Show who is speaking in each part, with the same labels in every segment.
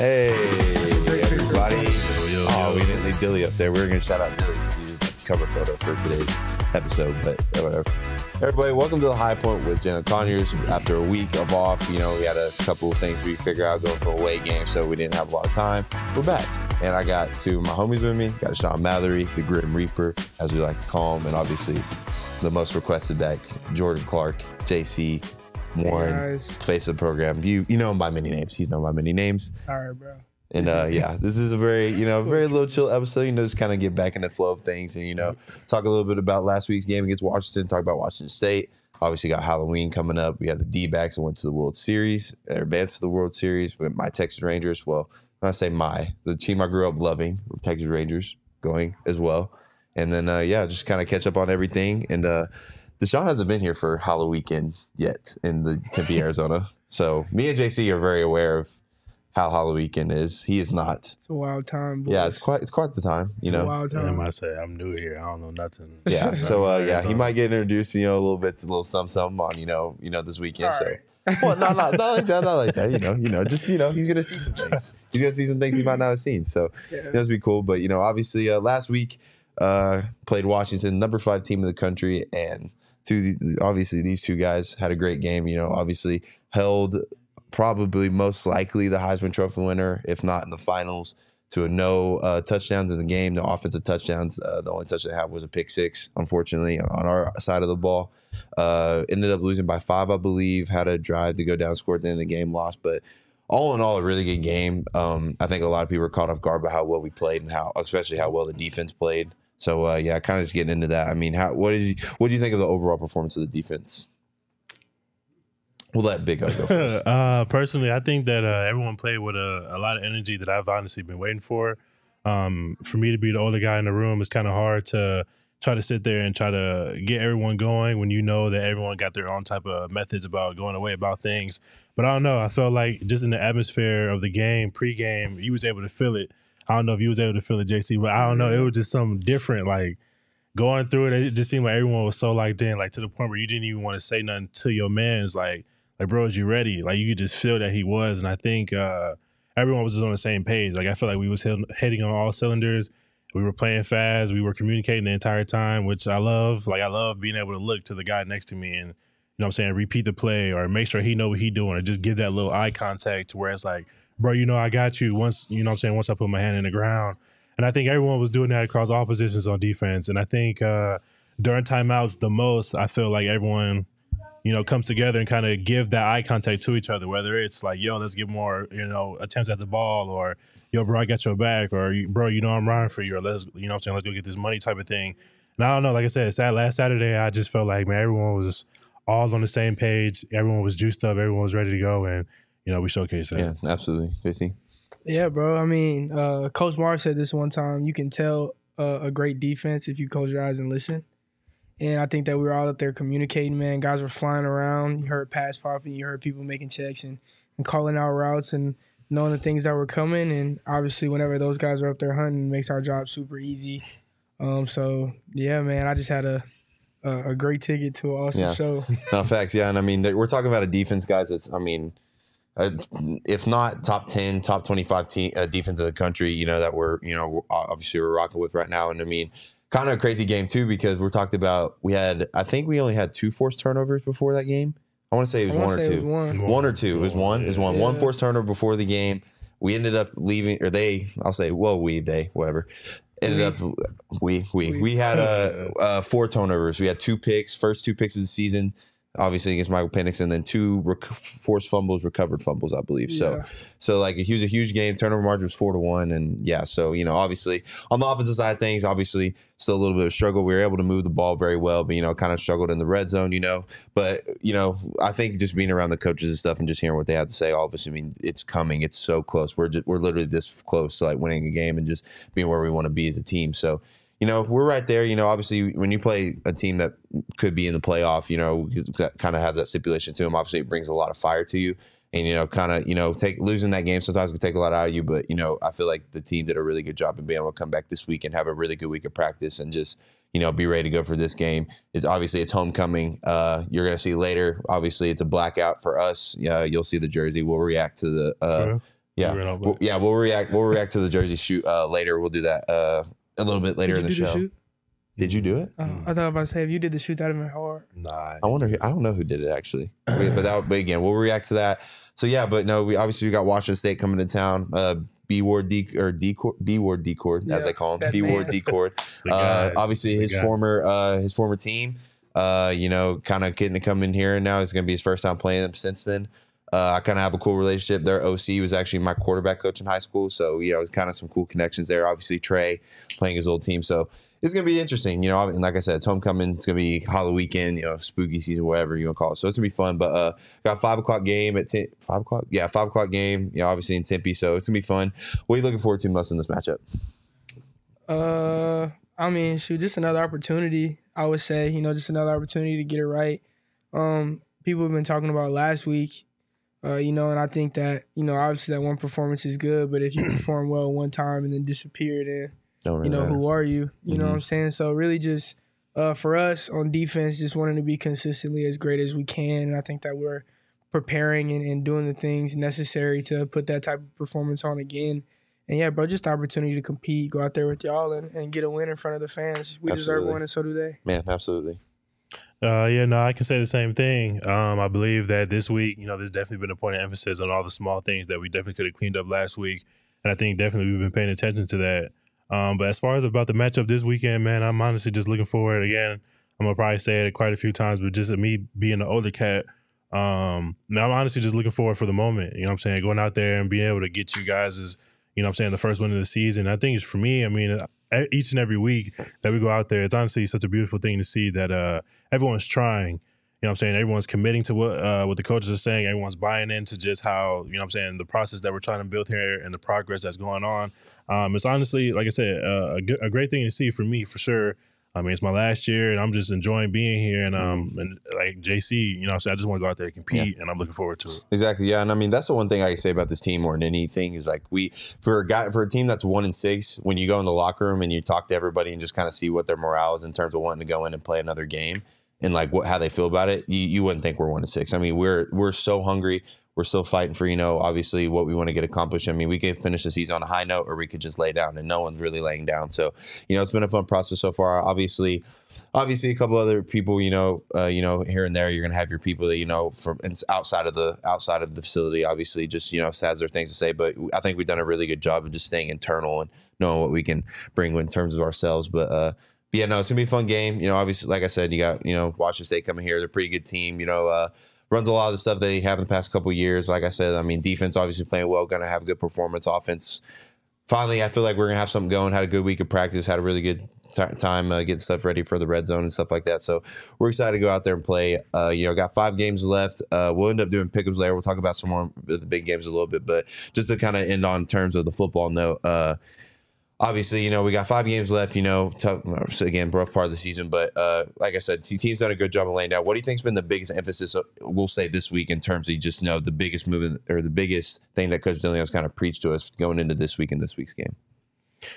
Speaker 1: Hey, everybody. Oh, we didn't leave Dilly up there. We were going to shout out Dilly. He was the cover photo for today's episode, but whatever. Everybody, welcome to the High Point with Jalin Conyers. After a week of off, you know, we had a couple of things we figured out going for a away game, so we didn't have a lot of time. We're back. And I got two of my homies with me. Got Dashaun Mallory, the Grim Reaper, as we like to call him, and obviously the most requested back, Jordan Clark, JC, Warren,
Speaker 2: guys.
Speaker 1: face of the program. You you know him by many names. He's known by many names.
Speaker 2: All right, bro.
Speaker 1: And uh, yeah, this is a very, you know, very little chill episode. You know, just kind of get back in the flow of things and, you know, talk a little bit about last week's game against Washington, talk about Washington State. Obviously, got Halloween coming up. We had the D backs that went to the World Series, or advanced to the World Series with my Texas Rangers. Well, when I say my, the team I grew up loving, Texas Rangers, going as well. And then, uh, yeah, just kind of catch up on everything. And uh, Dashaun hasn't been here for Halloween weekend yet in the Tempe, Arizona. So me and JC are very aware of how Halloween weekend is. He is not.
Speaker 2: It's a wild time. Boys.
Speaker 1: Yeah, it's quite it's quite the time, you
Speaker 2: It's a
Speaker 1: know.
Speaker 2: wild
Speaker 3: Damn,
Speaker 2: time.
Speaker 3: I say I'm new here. I don't know nothing.
Speaker 1: Yeah. So uh, yeah, he might get introduced, you know, a little bit to a little some some on, you know, you know, this weekend. So
Speaker 2: Alright.
Speaker 1: well, not, not, not like that, not like that, you know, you know, just you know, he's gonna see some things. He's gonna see some things he might not have seen. So
Speaker 2: Yeah.
Speaker 1: that's be cool. But you know, obviously, uh, last week uh, played Washington, number five team in the country, and two. Obviously, these two guys had a great game. You know, obviously held probably most likely the Heisman Trophy winner, if not in the finals, to a no uh, touchdowns in the game, no offensive touchdowns. Uh, the only touchdown they had was a pick six, unfortunately, on our side of the ball. Uh, ended up losing by five, I believe. Had a drive to go down, scored at the end of the game, lost, but all in all, a really good game. Um, I think a lot of people were caught off guard by how well we played and how, especially how well the defense played. So uh, yeah, kind of just getting into that. I mean, how what did you what do you think of the overall performance of the defense? We'll let Big go first.
Speaker 3: uh, personally, I think that uh, everyone played with a, a lot of energy that I've honestly been waiting for. Um, for me to be the older guy in the room, it's kind of hard to try to sit there and try to get everyone going when you know that everyone got their own type of methods about going away about things. But I don't know. I felt like just in the atmosphere of the game, pregame, you was able to feel it. I don't know if you was able to feel it, JC, but I don't know. It was just something different. Like going through it, it just seemed like everyone was so locked in, like to the point where you didn't even want to say nothing to your man. man's like, like, bro, is you ready? Like you could just feel that he was. And I think uh everyone was just on the same page. Like I felt like we was hitting on all cylinders. We were playing fast. We were communicating the entire time, which I love. Like I love being able to look to the guy next to me and you know what I'm saying, repeat the play or make sure he know what he doing or just give that little eye contact to where it's like, bro, you know I got you once, you know what I'm saying, once I put my hand in the ground. And I think everyone was doing that across all positions on defense. And I think uh during timeouts the most, I feel like everyone you know, comes together and kind of give that eye contact to each other, whether it's like, yo, let's get more, you know, attempts at the ball or, yo, bro, I got your back or, bro, you know, I'm riding for you or let's, you know what I'm saying, let's go get this money type of thing. And I don't know, like I said, last Saturday, I just felt like, man, everyone was all on the same page. Everyone was juiced up. Everyone was ready to go. And, you know, we showcase that.
Speaker 1: yeah, absolutely. JC.
Speaker 2: Yeah, bro. I mean, uh, Coach Mark said this one time. You can tell uh, a great defense if you close your eyes and listen. And I think that we were all out there communicating, man. Guys were flying around. You heard pass popping. You heard people making checks and, and calling out routes and knowing the things that were coming. And obviously, whenever those guys are up there hunting, it makes our job super easy. Um, so yeah, man, I just had a a, a great ticket to an awesome
Speaker 1: Yeah.
Speaker 2: show.
Speaker 1: No facts, yeah, and I mean we're talking about a defense, guys. That's I mean, uh, if not top ten, top twenty five team uh, defense of the country, you know that we're you know obviously we're rocking with right now, and I mean kind of a crazy game too because we're talked about. We had, I think we only had two forced turnovers before that game. I want to say it was one or two.
Speaker 2: was one.
Speaker 1: One or two. It was one. It was one. One forced turnover before the game. We ended up leaving, or they. I'll say, well, we, they, whatever. Ended up, we, we, we had uh, uh, four turnovers. We had two picks, first two picks of the season, obviously against Michael Penix, and then two rec- forced fumbles, recovered fumbles, I believe. So,
Speaker 2: Yeah.
Speaker 1: so like a was a huge game. Turnover margin was four to one, and yeah. So you know, obviously on the offensive side of things, obviously still a little bit of struggle. We were able to move the ball very well, but you know, kind of struggled in the red zone. You know, but you know, I think just being around the coaches and stuff and just hearing what they have to say, us. I mean, it's coming. It's so close. We're just, we're literally this close to like winning a game and just being where we want to be as a team. So. You know, we're right there. You know, obviously, when you play a team that could be in the playoff, you know, kind of have that stipulation to them. Obviously, it brings a lot of fire to you and you know, kind of you know, take losing that game sometimes can take a lot out of you. But you know, I feel like the team did a really good job in being able to come back this week and have a really good week of practice and just you know be ready to go for this game. It's obviously it's homecoming. Uh, you're gonna see later. Obviously, it's a blackout for us. Yeah, you'll see the jersey. We'll react to the. Uh,
Speaker 3: Sure.
Speaker 1: yeah,
Speaker 3: We're in all
Speaker 1: we'll, yeah, we'll react. We'll react to the jersey shoot uh, later. We'll do that uh, a little bit later in the
Speaker 2: do
Speaker 1: show.
Speaker 2: the shoot?
Speaker 1: Did you do it?
Speaker 2: Uh, I thought I was about to say if you did the shoot, that'd have been hard.
Speaker 3: Nah.
Speaker 1: I wonder. Who, I don't know who did it actually, but that, but again, we'll react to that. So yeah, but no, we obviously we got Washington State coming to town. Uh, B Ward D or D B Ward D Cord as
Speaker 2: Yeah,
Speaker 1: they call him.
Speaker 2: that
Speaker 1: B Ward
Speaker 2: man.
Speaker 1: D Cord.
Speaker 3: The
Speaker 1: Uh,
Speaker 3: guy.
Speaker 1: obviously his
Speaker 3: guy.
Speaker 1: former uh, his former team. Uh, you know, kind of getting to come in here and now it's going to be his first time playing them since then. Uh, I kind of have a cool relationship. Their OC was actually my quarterback coach in high school, so you know, it's kind of some cool connections there. Obviously, Trey playing his old team, so it's gonna be interesting. You know, like I said, it's homecoming. It's gonna be Halloween weekend. You know, spooky season, whatever you want to call it. So it's gonna be fun. But uh, got five o'clock game at ten, five o'clock. Yeah, five o'clock game. You know, obviously in Tempe, so it's gonna be fun. What are you looking forward to most in this matchup?
Speaker 2: Uh, I mean, shoot, just another opportunity. I would say, you know, just another opportunity to get it right. Um, people have been talking about last week, uh, you know, and I think that you know, obviously that one performance is good, but if you perform well one time and then disappear, then
Speaker 1: Don't really
Speaker 2: you know
Speaker 1: matter.
Speaker 2: who are you? You know what
Speaker 1: Mhm.
Speaker 2: I'm saying? So really, just uh, for us on defense, just wanting to be consistently as great as we can, and I think that we're preparing and, and doing the things necessary to put that type of performance on again. And yeah, bro, just the opportunity to compete, go out there with y'all and, and get a win in front of the fans. We deserve one, and so do they.
Speaker 1: Man, absolutely.
Speaker 3: Uh, yeah, no, I can say the same thing. Um, I believe that this week, you know, there's definitely been a point of emphasis on all the small things that we definitely could have cleaned up last week, and I think definitely we've been paying attention to that. Um, but as far as about the matchup this weekend, man, I'm honestly just looking forward. Again, I'm gonna probably say it quite a few times, but just me being an older cat, um, now I'm honestly just looking forward for the moment. You know what I'm saying? Going out there and being able to get you guys is, you know what I'm saying, the first win of the season. I think it's for me, I mean, each and every week that we go out there, it's honestly such a beautiful thing to see that uh, everyone's trying. You know what I'm saying? Everyone's committing to what uh, what the coaches are saying. Everyone's buying into just how, you know what I'm saying, the process that we're trying to build here and the progress that's going on. Um, it's honestly, like I said, uh, a, good, a great thing to see for me, for sure. I mean, it's my last year, and I'm just enjoying being here. And um, and like JC, you know, I'm I just want to go out there and compete, and I'm looking forward to it.
Speaker 1: Exactly. Yeah, and I mean that's the one thing I can say about this team more than anything is like we for a guy for a team that's one and six. When you go in the locker room and you talk to everybody and just kind of see what their morale is in terms of wanting to go in and play another game and like what how they feel about it, you, you wouldn't think we're one and six. I mean we're we're so hungry. We're still fighting for you know obviously what we want to get accomplished. I mean we could finish the season on a high note or we could just lay down and no one's really laying down. So you know it's been a fun process so far. Obviously obviously a couple other people you know uh, you know here and there you're gonna have your people that you know from outside of the outside of the facility obviously just you know has their things to say but i think we've done a really good job of just staying internal and knowing what we can bring in terms of ourselves but uh yeah no it's gonna be a fun game you know obviously like i said you got you know washington state coming here they're a pretty good team you know uh runs a lot of the stuff they have in the past couple years like i said i mean defense obviously playing well gonna have a good performance offense finally, I feel like we're gonna have something going. Had a good week of practice. Had a really good ti time uh, getting stuff ready for the red zone and stuff like that. So we're excited to go out there and play. Uh, you know, got five games left. Uh, we'll end up doing pickups later. We'll talk about some more of the big games a little bit, but just to kind of end on terms of the football note. Obviously, you know, we got five games left, you know, tough, again, rough part of the season. But uh, like I said, t- team's done a good job of laying down. What do you think's been the biggest emphasis, uh, we'll say this week, in terms of you just know the biggest move or the biggest thing that Coach Dillion's kind of preached to us going into this week and this week's game?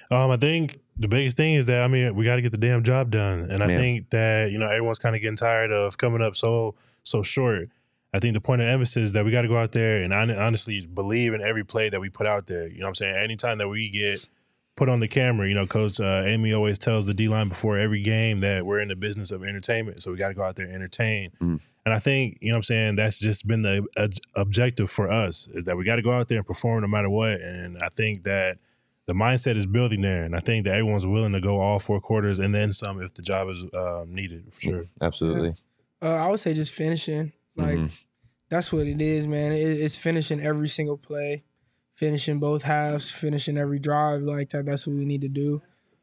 Speaker 3: Um, I think the biggest thing is that I mean we got to get the damn job done, and I
Speaker 1: Man.
Speaker 3: think that you know everyone's kind of getting tired of coming up so so short. I think the point of emphasis is that we got to go out there and honestly believe in every play that we put out there. You know what I'm saying? Anytime that we get put on the camera. You know, Coach uh, Amy always tells the D line before every game that we're in the business of entertainment, so we got to go out there and entertain.
Speaker 1: Mm.
Speaker 3: And I think you know what I'm saying that's just been the uh, objective for us is that we got to go out there and perform no matter what. And I think that the mindset is building there, and I think that everyone's willing to go all four quarters and then some if the job is um, needed for sure.
Speaker 1: Absolutely.
Speaker 2: Uh, I would say just finishing. Like
Speaker 1: Mhm.
Speaker 2: that's what it is, man. It, it's finishing every single play, finishing both halves, finishing every drive. Like that. That's what we need to do.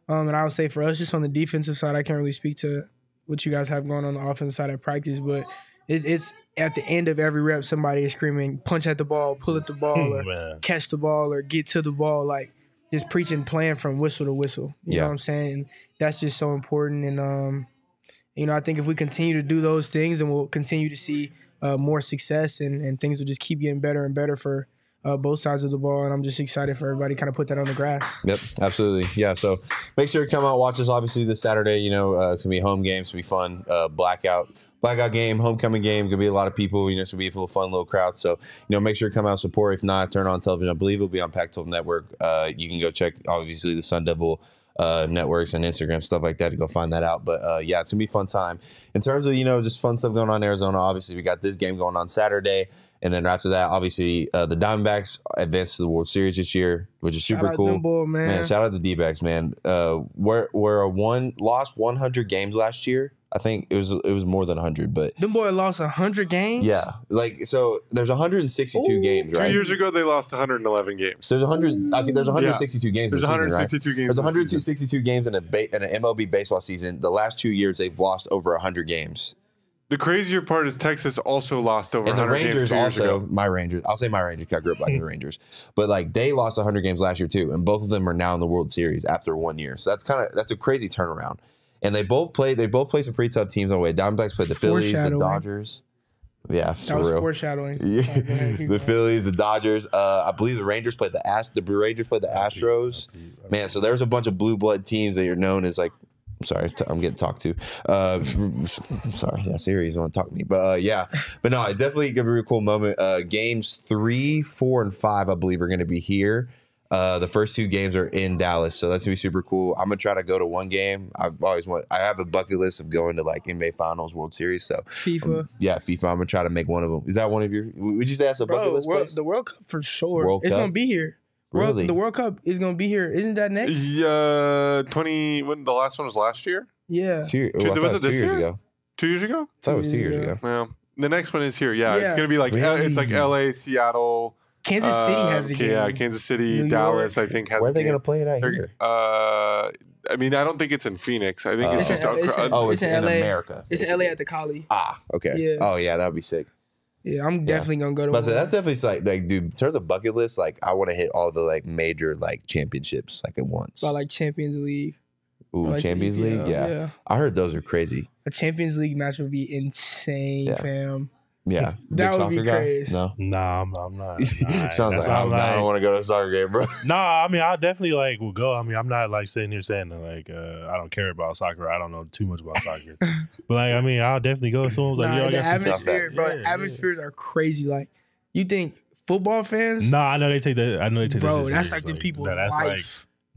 Speaker 2: Um, and I would say for us, just on the defensive side, I can't really speak to what you guys have going on the offensive side at practice, but it, it's at the end of every rep, somebody is screaming, "Punch at the ball, pull at the ball, or
Speaker 3: Man.
Speaker 2: catch the ball, or get to the ball." Like just preaching, playing from whistle to whistle. You
Speaker 1: Yeah.
Speaker 2: know what I'm saying? And that's just so important. And um, you know, I think if we continue to do those things, then we'll continue to see uh, more success and, and things will just keep getting better and better for uh, both sides of the ball. And I'm just excited for everybody kind of put that on the grass.
Speaker 1: Yep, absolutely. Yeah, so make sure to come out watch us. Obviously, this Saturday, you know, uh, it's gonna be home game. It's gonna be fun. Uh, blackout, blackout game, homecoming game. Gonna be a lot of people. You know, it's gonna be a little fun little crowd. So you know, make sure to come out support. If not, turn on television. I believe it'll be on Pac-12 Network. Uh, you can go check obviously the Sun Devil. Uh, networks and Instagram stuff like that to go find that out. But uh, yeah, it's gonna be fun time. In terms of you know just fun stuff going on in Arizona. Obviously, we got this game going on Saturday, and then after that, obviously uh, the Diamondbacks advanced to the World Series this year, which is super
Speaker 2: Shout out
Speaker 1: cool.
Speaker 2: boy, man.
Speaker 1: Man, shout out to D backs, man. Uh, we're we're a one lost 100 games last year. I think it was it was more than 100, but
Speaker 2: them boy lost hundred games.
Speaker 1: yeah, like so there's 162
Speaker 2: Ooh.
Speaker 1: games,
Speaker 4: Two years ago, they lost 111 games.
Speaker 1: So there's 100. I think there's 162 games.
Speaker 4: There's
Speaker 1: this season, right?
Speaker 4: 162 games.
Speaker 1: There's
Speaker 4: this season.
Speaker 1: 162 games in a ba- in an MLB baseball season. The last two years they've lost over 100 games.
Speaker 4: The crazier part is Texas also lost over
Speaker 1: And the
Speaker 4: 100 games
Speaker 1: Rangers
Speaker 4: two years
Speaker 1: also,
Speaker 4: ago.
Speaker 1: my Rangers, I'll say my Rangers, 'cause I grew up like the Rangers, but like they lost 100 games last year too, and both of them are now in the World Series after one year. So that's kind of that's a crazy turnaround. And they both played, they both played some pretty tough teams on the way. Diamondbacks played the Phillies, the Dodgers. Yeah,
Speaker 2: that
Speaker 1: for
Speaker 2: was
Speaker 1: real.
Speaker 2: foreshadowing.
Speaker 1: Yeah.
Speaker 2: Oh, go ahead,
Speaker 1: the
Speaker 2: going.
Speaker 1: Phillies, the Dodgers. Uh, I believe the Rangers played the Ast- the Rangers played the Astros. Man, so there's a bunch of blue blood teams that are known as like. I'm sorry, t- I'm getting talked to. Uh, sorry, yeah, Sirius want to talk to me, but uh, yeah, but no, it definitely gonna be a really cool moment. Uh, games three, four, and five, I believe, are gonna be here. Uh, the first two games are in Dallas, so that's gonna be super cool. I'm gonna try to go to one game. I've always want. I have a bucket list of going to like NBA Finals, World Series. So
Speaker 2: FIFA.
Speaker 1: yeah, FIFA. I'm gonna try to make one of them. Is that one of your? Would you say that's a bucket list?
Speaker 2: World, the World Cup for sure.
Speaker 1: World
Speaker 2: it's
Speaker 1: Cup?
Speaker 2: gonna be here. World,
Speaker 1: Really?
Speaker 2: The World Cup is gonna be here. Isn't that next?
Speaker 4: Yeah, 20. When the last one was last year?
Speaker 2: Yeah.
Speaker 1: Two,
Speaker 4: Two-
Speaker 1: well,
Speaker 4: was
Speaker 1: it
Speaker 4: it
Speaker 1: two years
Speaker 4: year?
Speaker 1: ago.
Speaker 4: Two years ago?
Speaker 1: I thought it was two years
Speaker 2: Yeah.
Speaker 1: ago.
Speaker 4: Well, the next one is here. Yeah, it's gonna be like uh, it's like L.A., Seattle.
Speaker 2: Kansas City
Speaker 4: uh,
Speaker 2: has a game.
Speaker 4: Yeah, Kansas City,
Speaker 2: New
Speaker 4: Dallas.
Speaker 2: York.
Speaker 4: I think has.
Speaker 1: Where are they gonna play it at
Speaker 4: They're-
Speaker 1: here?
Speaker 4: Uh, I mean, I don't think it's in Phoenix. I think
Speaker 1: Uh,
Speaker 4: it's just.
Speaker 2: It's in- it's
Speaker 4: acro-
Speaker 1: Oh, it's,
Speaker 2: in
Speaker 1: in,
Speaker 2: LA.
Speaker 1: America.
Speaker 2: It's in LA at the Cali.
Speaker 1: Ah, okay.
Speaker 2: Yeah.
Speaker 1: Oh yeah, that'd be sick.
Speaker 2: Yeah, I'm definitely gonna go to.
Speaker 1: But that's definitely like, like, dude. In terms of bucket list, like, I want to hit all the like major like championships like at once.
Speaker 2: About like Champions League.
Speaker 1: Ooh,
Speaker 2: Like,
Speaker 1: Champions League. Yeah. I heard those are crazy.
Speaker 2: A Champions League match would be insane,
Speaker 1: Yeah.
Speaker 2: fam.
Speaker 1: Yeah,
Speaker 2: That
Speaker 1: Big
Speaker 2: would be
Speaker 1: guy?
Speaker 2: crazy.
Speaker 1: No,
Speaker 3: Nah, I'm, I'm not. Nah,
Speaker 1: Sean's
Speaker 3: that's
Speaker 1: like,
Speaker 3: I'm
Speaker 1: I'm not- I don't want to go to a soccer game, bro.
Speaker 3: Nah, I mean, I definitely like will go. I mean, I'm not like sitting here saying that like uh, I don't care about soccer. I don't know too much about soccer, but like I mean, I'll definitely go. If someone's like,
Speaker 2: nah,
Speaker 3: "Yo, I
Speaker 2: the
Speaker 3: got some tough
Speaker 2: atmosphere,
Speaker 3: facts."
Speaker 2: bro.
Speaker 3: Yeah,
Speaker 2: the
Speaker 3: yeah.
Speaker 2: atmospheres are crazy. Like, you think football fans?
Speaker 3: Nah, I know they take that. I know they take
Speaker 2: bro,
Speaker 3: that. shit
Speaker 2: that's like
Speaker 3: serious.
Speaker 2: the people.
Speaker 3: that- That's like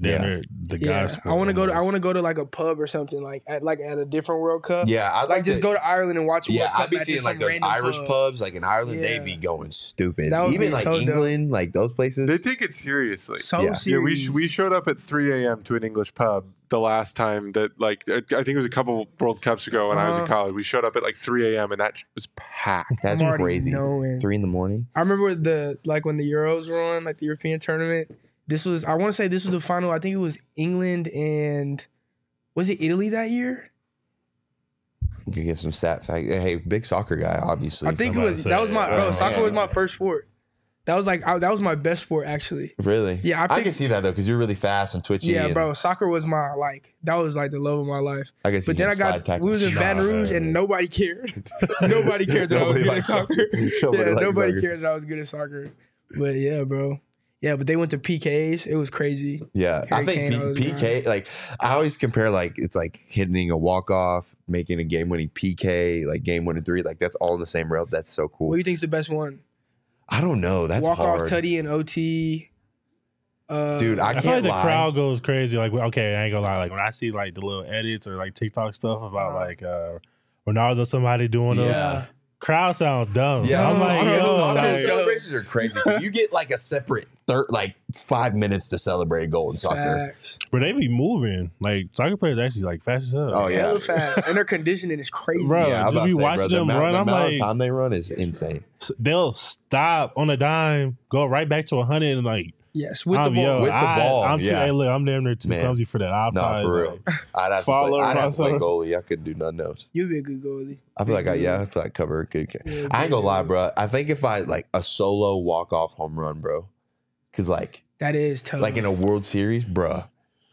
Speaker 2: life.
Speaker 1: Yeah.
Speaker 3: near the
Speaker 2: yeah,
Speaker 3: guys.
Speaker 2: I want to go to. I want to go to like a pub or something like at like at a different World Cup.
Speaker 1: Yeah, I'd
Speaker 2: like,
Speaker 1: like,
Speaker 2: just go to Ireland and watch. A
Speaker 1: Yeah, I'd be seeing like those Irish
Speaker 2: pub.
Speaker 1: pubs, like in Ireland,
Speaker 2: Yeah.
Speaker 1: they'd be going stupid. Even like
Speaker 2: so dope.
Speaker 1: England, like those places.
Speaker 4: They take it seriously.
Speaker 2: So
Speaker 1: Yeah.
Speaker 4: Yeah, we sh- we showed up at 3 a.m. to an English pub the last time that like I think it was a couple World Cups ago when I was in
Speaker 2: Uh-huh.
Speaker 4: college. We showed up at like 3 a.m. and that was packed.
Speaker 1: That's
Speaker 2: I'm
Speaker 1: crazy.
Speaker 2: knowing.
Speaker 1: Three in the morning.
Speaker 2: I remember the like when the Euros were on, like the European tournament. This was I want to say this was the final. I think it was England and was it Italy that year?
Speaker 1: You can get some stat fact. Hey, big soccer guy, obviously.
Speaker 2: I think it was that was my bro.
Speaker 1: oh,
Speaker 2: Soccer
Speaker 1: man.
Speaker 2: was my first sport. That was like I, that was my best sport actually.
Speaker 1: really.
Speaker 2: Yeah, I
Speaker 1: I, can see that though because you're really fast and twitchy.
Speaker 2: Yeah,
Speaker 1: and
Speaker 2: bro. Soccer was my like that was like the love of my life.
Speaker 1: I can see
Speaker 2: But then I got
Speaker 1: tackling.
Speaker 2: we was in
Speaker 3: Nah,
Speaker 2: Baton Rouge and nobody cared. nobody cared that I was good at soccer.
Speaker 1: soccer. Nobody
Speaker 2: yeah, nobody
Speaker 1: soccer.
Speaker 2: cared that I was good at soccer. But yeah, bro. Yeah, but they went to PKs. It was crazy.
Speaker 1: Yeah, I think
Speaker 2: Kane,
Speaker 1: P- PK. Like I always compare like it's like hitting a walk off, making a game winning PK, like game winning three. Like that's all in the same rope. That's so cool.
Speaker 2: What do you think's the best one?
Speaker 1: I don't know. That's
Speaker 2: Walk
Speaker 1: hard.
Speaker 2: off tutty and OT. Uh,
Speaker 1: Dude, I
Speaker 3: I,
Speaker 1: can't
Speaker 3: feel like the crowd goes crazy. Like, okay, I ain't gonna lie. Like when I see like the little edits or like TikTok stuff about
Speaker 2: Uh-huh.
Speaker 3: like uh Ronaldo, somebody doing those,
Speaker 1: Yeah.
Speaker 3: Crowd sound dumb.
Speaker 1: Yeah,
Speaker 3: I'm like,
Speaker 1: soccer,
Speaker 3: yo,
Speaker 1: soccer
Speaker 3: like,
Speaker 1: celebrations are crazy. you get like a separate third, like five minutes to celebrate a goal in soccer.
Speaker 2: Facts.
Speaker 3: but they be moving. Like soccer players actually like fast as hell.
Speaker 1: Oh yeah,
Speaker 2: Hella fast. and their conditioning is crazy.
Speaker 3: Bro,
Speaker 1: yeah. I was
Speaker 3: just
Speaker 1: about
Speaker 3: be watching
Speaker 1: bro, the
Speaker 3: them
Speaker 1: amount,
Speaker 3: run, I'm
Speaker 1: amount
Speaker 3: like-
Speaker 1: of time they run is insane.
Speaker 3: they'll stop on a dime, go right back to hundred, and like,
Speaker 2: Yes, with the
Speaker 3: I'm,
Speaker 2: ball.
Speaker 3: yo,
Speaker 1: With the
Speaker 3: I,
Speaker 1: ball,
Speaker 3: I'm too,
Speaker 1: yeah.
Speaker 3: hey, look, I'm damn near too
Speaker 1: Man.
Speaker 3: clumsy for that. I'll
Speaker 1: No,
Speaker 3: probably,
Speaker 1: for real.
Speaker 3: like,
Speaker 1: I'd have to
Speaker 3: Follow
Speaker 1: play, I'd have to play goalie. I couldn't do nothing else.
Speaker 2: You'd be a good goalie.
Speaker 1: I feel like I yeah, I feel like cover a good. Game.
Speaker 2: Yeah,
Speaker 1: I ain't gonna lie,
Speaker 2: big
Speaker 1: bro. I think if I like a solo walk off home run, bro, because like
Speaker 2: That is tough.
Speaker 1: like in a World Series, bro,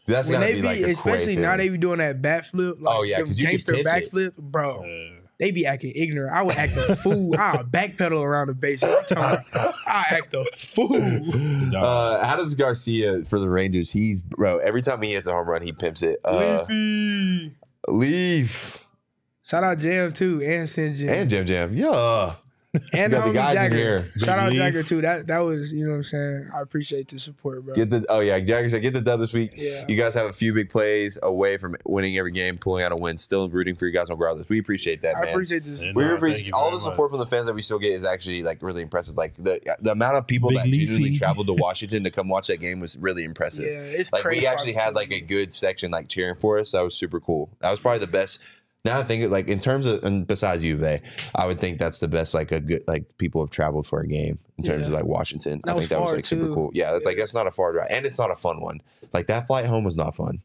Speaker 1: that's
Speaker 2: when
Speaker 1: gotta
Speaker 2: they
Speaker 1: be
Speaker 2: be,
Speaker 1: like a
Speaker 2: especially now
Speaker 1: feeling.
Speaker 2: they be doing that bat flip. Like
Speaker 1: Oh, yeah,
Speaker 2: them
Speaker 1: 'cause you can
Speaker 2: gangster
Speaker 1: pivot.
Speaker 2: backflip, bro.
Speaker 3: uh,
Speaker 2: They be acting ignorant. I would act a fool. I'll backpedal around the base. I'm talking I act a fool.
Speaker 1: Uh, how does Garcia for the Rangers? He's bro. Every time he hits a home run, he pimps it. Uh,
Speaker 2: Leafy.
Speaker 1: Leaf
Speaker 2: Shout out Jam too, and Sin Jam,
Speaker 1: and Jam Jam. Yeah,
Speaker 2: and
Speaker 1: you got the
Speaker 2: homie
Speaker 1: guys in
Speaker 2: Jagger.
Speaker 1: here.
Speaker 2: Shout out
Speaker 3: Big Leaf.
Speaker 2: Jagger too. That that was you know what I'm saying. I appreciate the support, bro.
Speaker 1: get the oh yeah, Jagger said get the dub this week.
Speaker 2: Yeah.
Speaker 1: You guys have a few big plays away from winning every game, pulling out a win. Still rooting for you guys on regardless. We appreciate that,
Speaker 2: I
Speaker 1: man.
Speaker 2: appreciate this.
Speaker 3: And,
Speaker 1: we
Speaker 3: No,
Speaker 1: appreciate all the support
Speaker 3: much.
Speaker 1: from the fans that we still get is actually like really impressive. Like the the amount of people
Speaker 3: Big
Speaker 1: that genuinely traveled to Washington to come watch that game was really impressive.
Speaker 2: Yeah, it's
Speaker 1: like
Speaker 2: crazy.
Speaker 1: we actually had like a good section like cheering for us. That was super cool. That was probably the best. Now I think like in terms of and besides U I would think that's the best like a good like people have traveled for a game in terms of like Washington.
Speaker 2: That
Speaker 1: I
Speaker 2: was
Speaker 1: think that was
Speaker 2: far,
Speaker 1: like super
Speaker 2: too.
Speaker 1: cool. Yeah, that's like that's not a far drive and it's not a fun one. Like that flight home was not fun.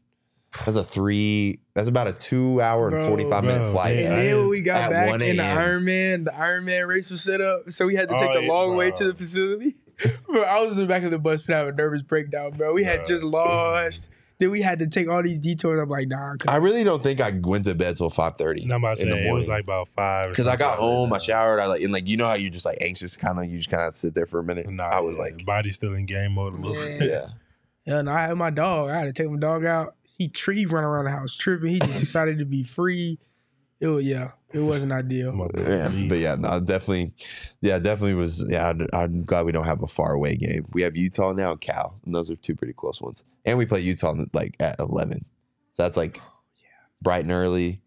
Speaker 1: That's a three. That's about a two hour and forty five minute
Speaker 3: bro,
Speaker 1: flight.
Speaker 2: And
Speaker 3: Yeah,
Speaker 2: then we got
Speaker 1: at
Speaker 2: back
Speaker 1: 1
Speaker 2: in the
Speaker 1: a.m..
Speaker 2: Iron Man, the Iron Man race was set up, so we had to take
Speaker 3: Oh,
Speaker 2: the
Speaker 3: yeah,
Speaker 2: long way to the facility. bro, I was in the back of the bus for having a nervous breakdown, bro. We had just lost. Then we had to take all these detours. I'm like, nah, I
Speaker 1: really don't think I went to bed till five thirty.
Speaker 3: No, I'm about to
Speaker 1: in the
Speaker 3: say it was
Speaker 1: morning.
Speaker 3: like about five.
Speaker 1: because I got home, I showered, I like and like you know how you just like anxious, kind of you just kind of sit there for a minute.
Speaker 3: Nah,
Speaker 1: I was
Speaker 3: yeah,
Speaker 1: like,
Speaker 3: body still in game mode a little
Speaker 2: Yeah.
Speaker 3: bit.
Speaker 1: yeah,
Speaker 2: Yeah, and I had my dog. I had to take my dog out. He tree run around the house tripping. He just decided to be free. It was yeah, it wasn't ideal.
Speaker 1: Yeah, but yeah, no, definitely, yeah, definitely was. Yeah, I'd- I'm glad we don't have a far away game. We have Utah now and Cal, and those are two pretty close ones. And we play Utah like at eleven, so that's like oh, bright and early.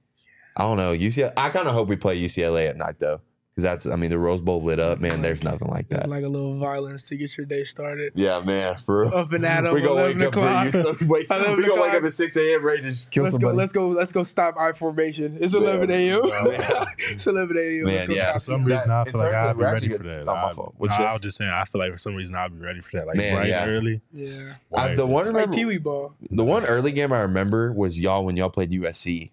Speaker 1: I don't know UCLA. I kind of hope we play UCLA at night though, because that's. I mean, the Rose Bowl lit up, man. There's nothing like that.
Speaker 2: like a little violence to get your day started.
Speaker 1: Yeah, man. For real.
Speaker 2: Up and at 'em,
Speaker 1: we gonna
Speaker 2: 11
Speaker 1: wake up.
Speaker 2: o'clock.
Speaker 1: For Utah. We wake,
Speaker 2: 11
Speaker 1: gonna wake
Speaker 2: o'clock.
Speaker 1: up at six a.m. ready to just kill
Speaker 2: Let's
Speaker 1: somebody.
Speaker 2: go. Let's go. Let's go. Stop I formation. It's
Speaker 1: Yeah.
Speaker 2: 11 a.m.
Speaker 1: Yeah.
Speaker 2: it's 11 a.m.
Speaker 1: Man,
Speaker 2: Let's go
Speaker 1: yeah.
Speaker 2: stop
Speaker 3: For some
Speaker 2: it.
Speaker 3: reason,
Speaker 1: That-
Speaker 3: I
Speaker 1: in
Speaker 3: feel like
Speaker 1: terms of-
Speaker 3: I'll be
Speaker 1: we're
Speaker 3: ready for
Speaker 1: good-
Speaker 3: that.
Speaker 1: oh, my
Speaker 3: I,
Speaker 1: fault. What'd
Speaker 3: I,
Speaker 1: you?
Speaker 3: I was just saying, I feel like for some reason I'll be ready for that. Like
Speaker 1: Man,
Speaker 3: bright
Speaker 1: yeah.
Speaker 3: early.
Speaker 2: Yeah,
Speaker 1: I,
Speaker 3: Like,
Speaker 1: the one
Speaker 2: it's like
Speaker 1: remember,
Speaker 2: Pee Wee ball.
Speaker 1: the one early game I remember was y'all when y'all played USC.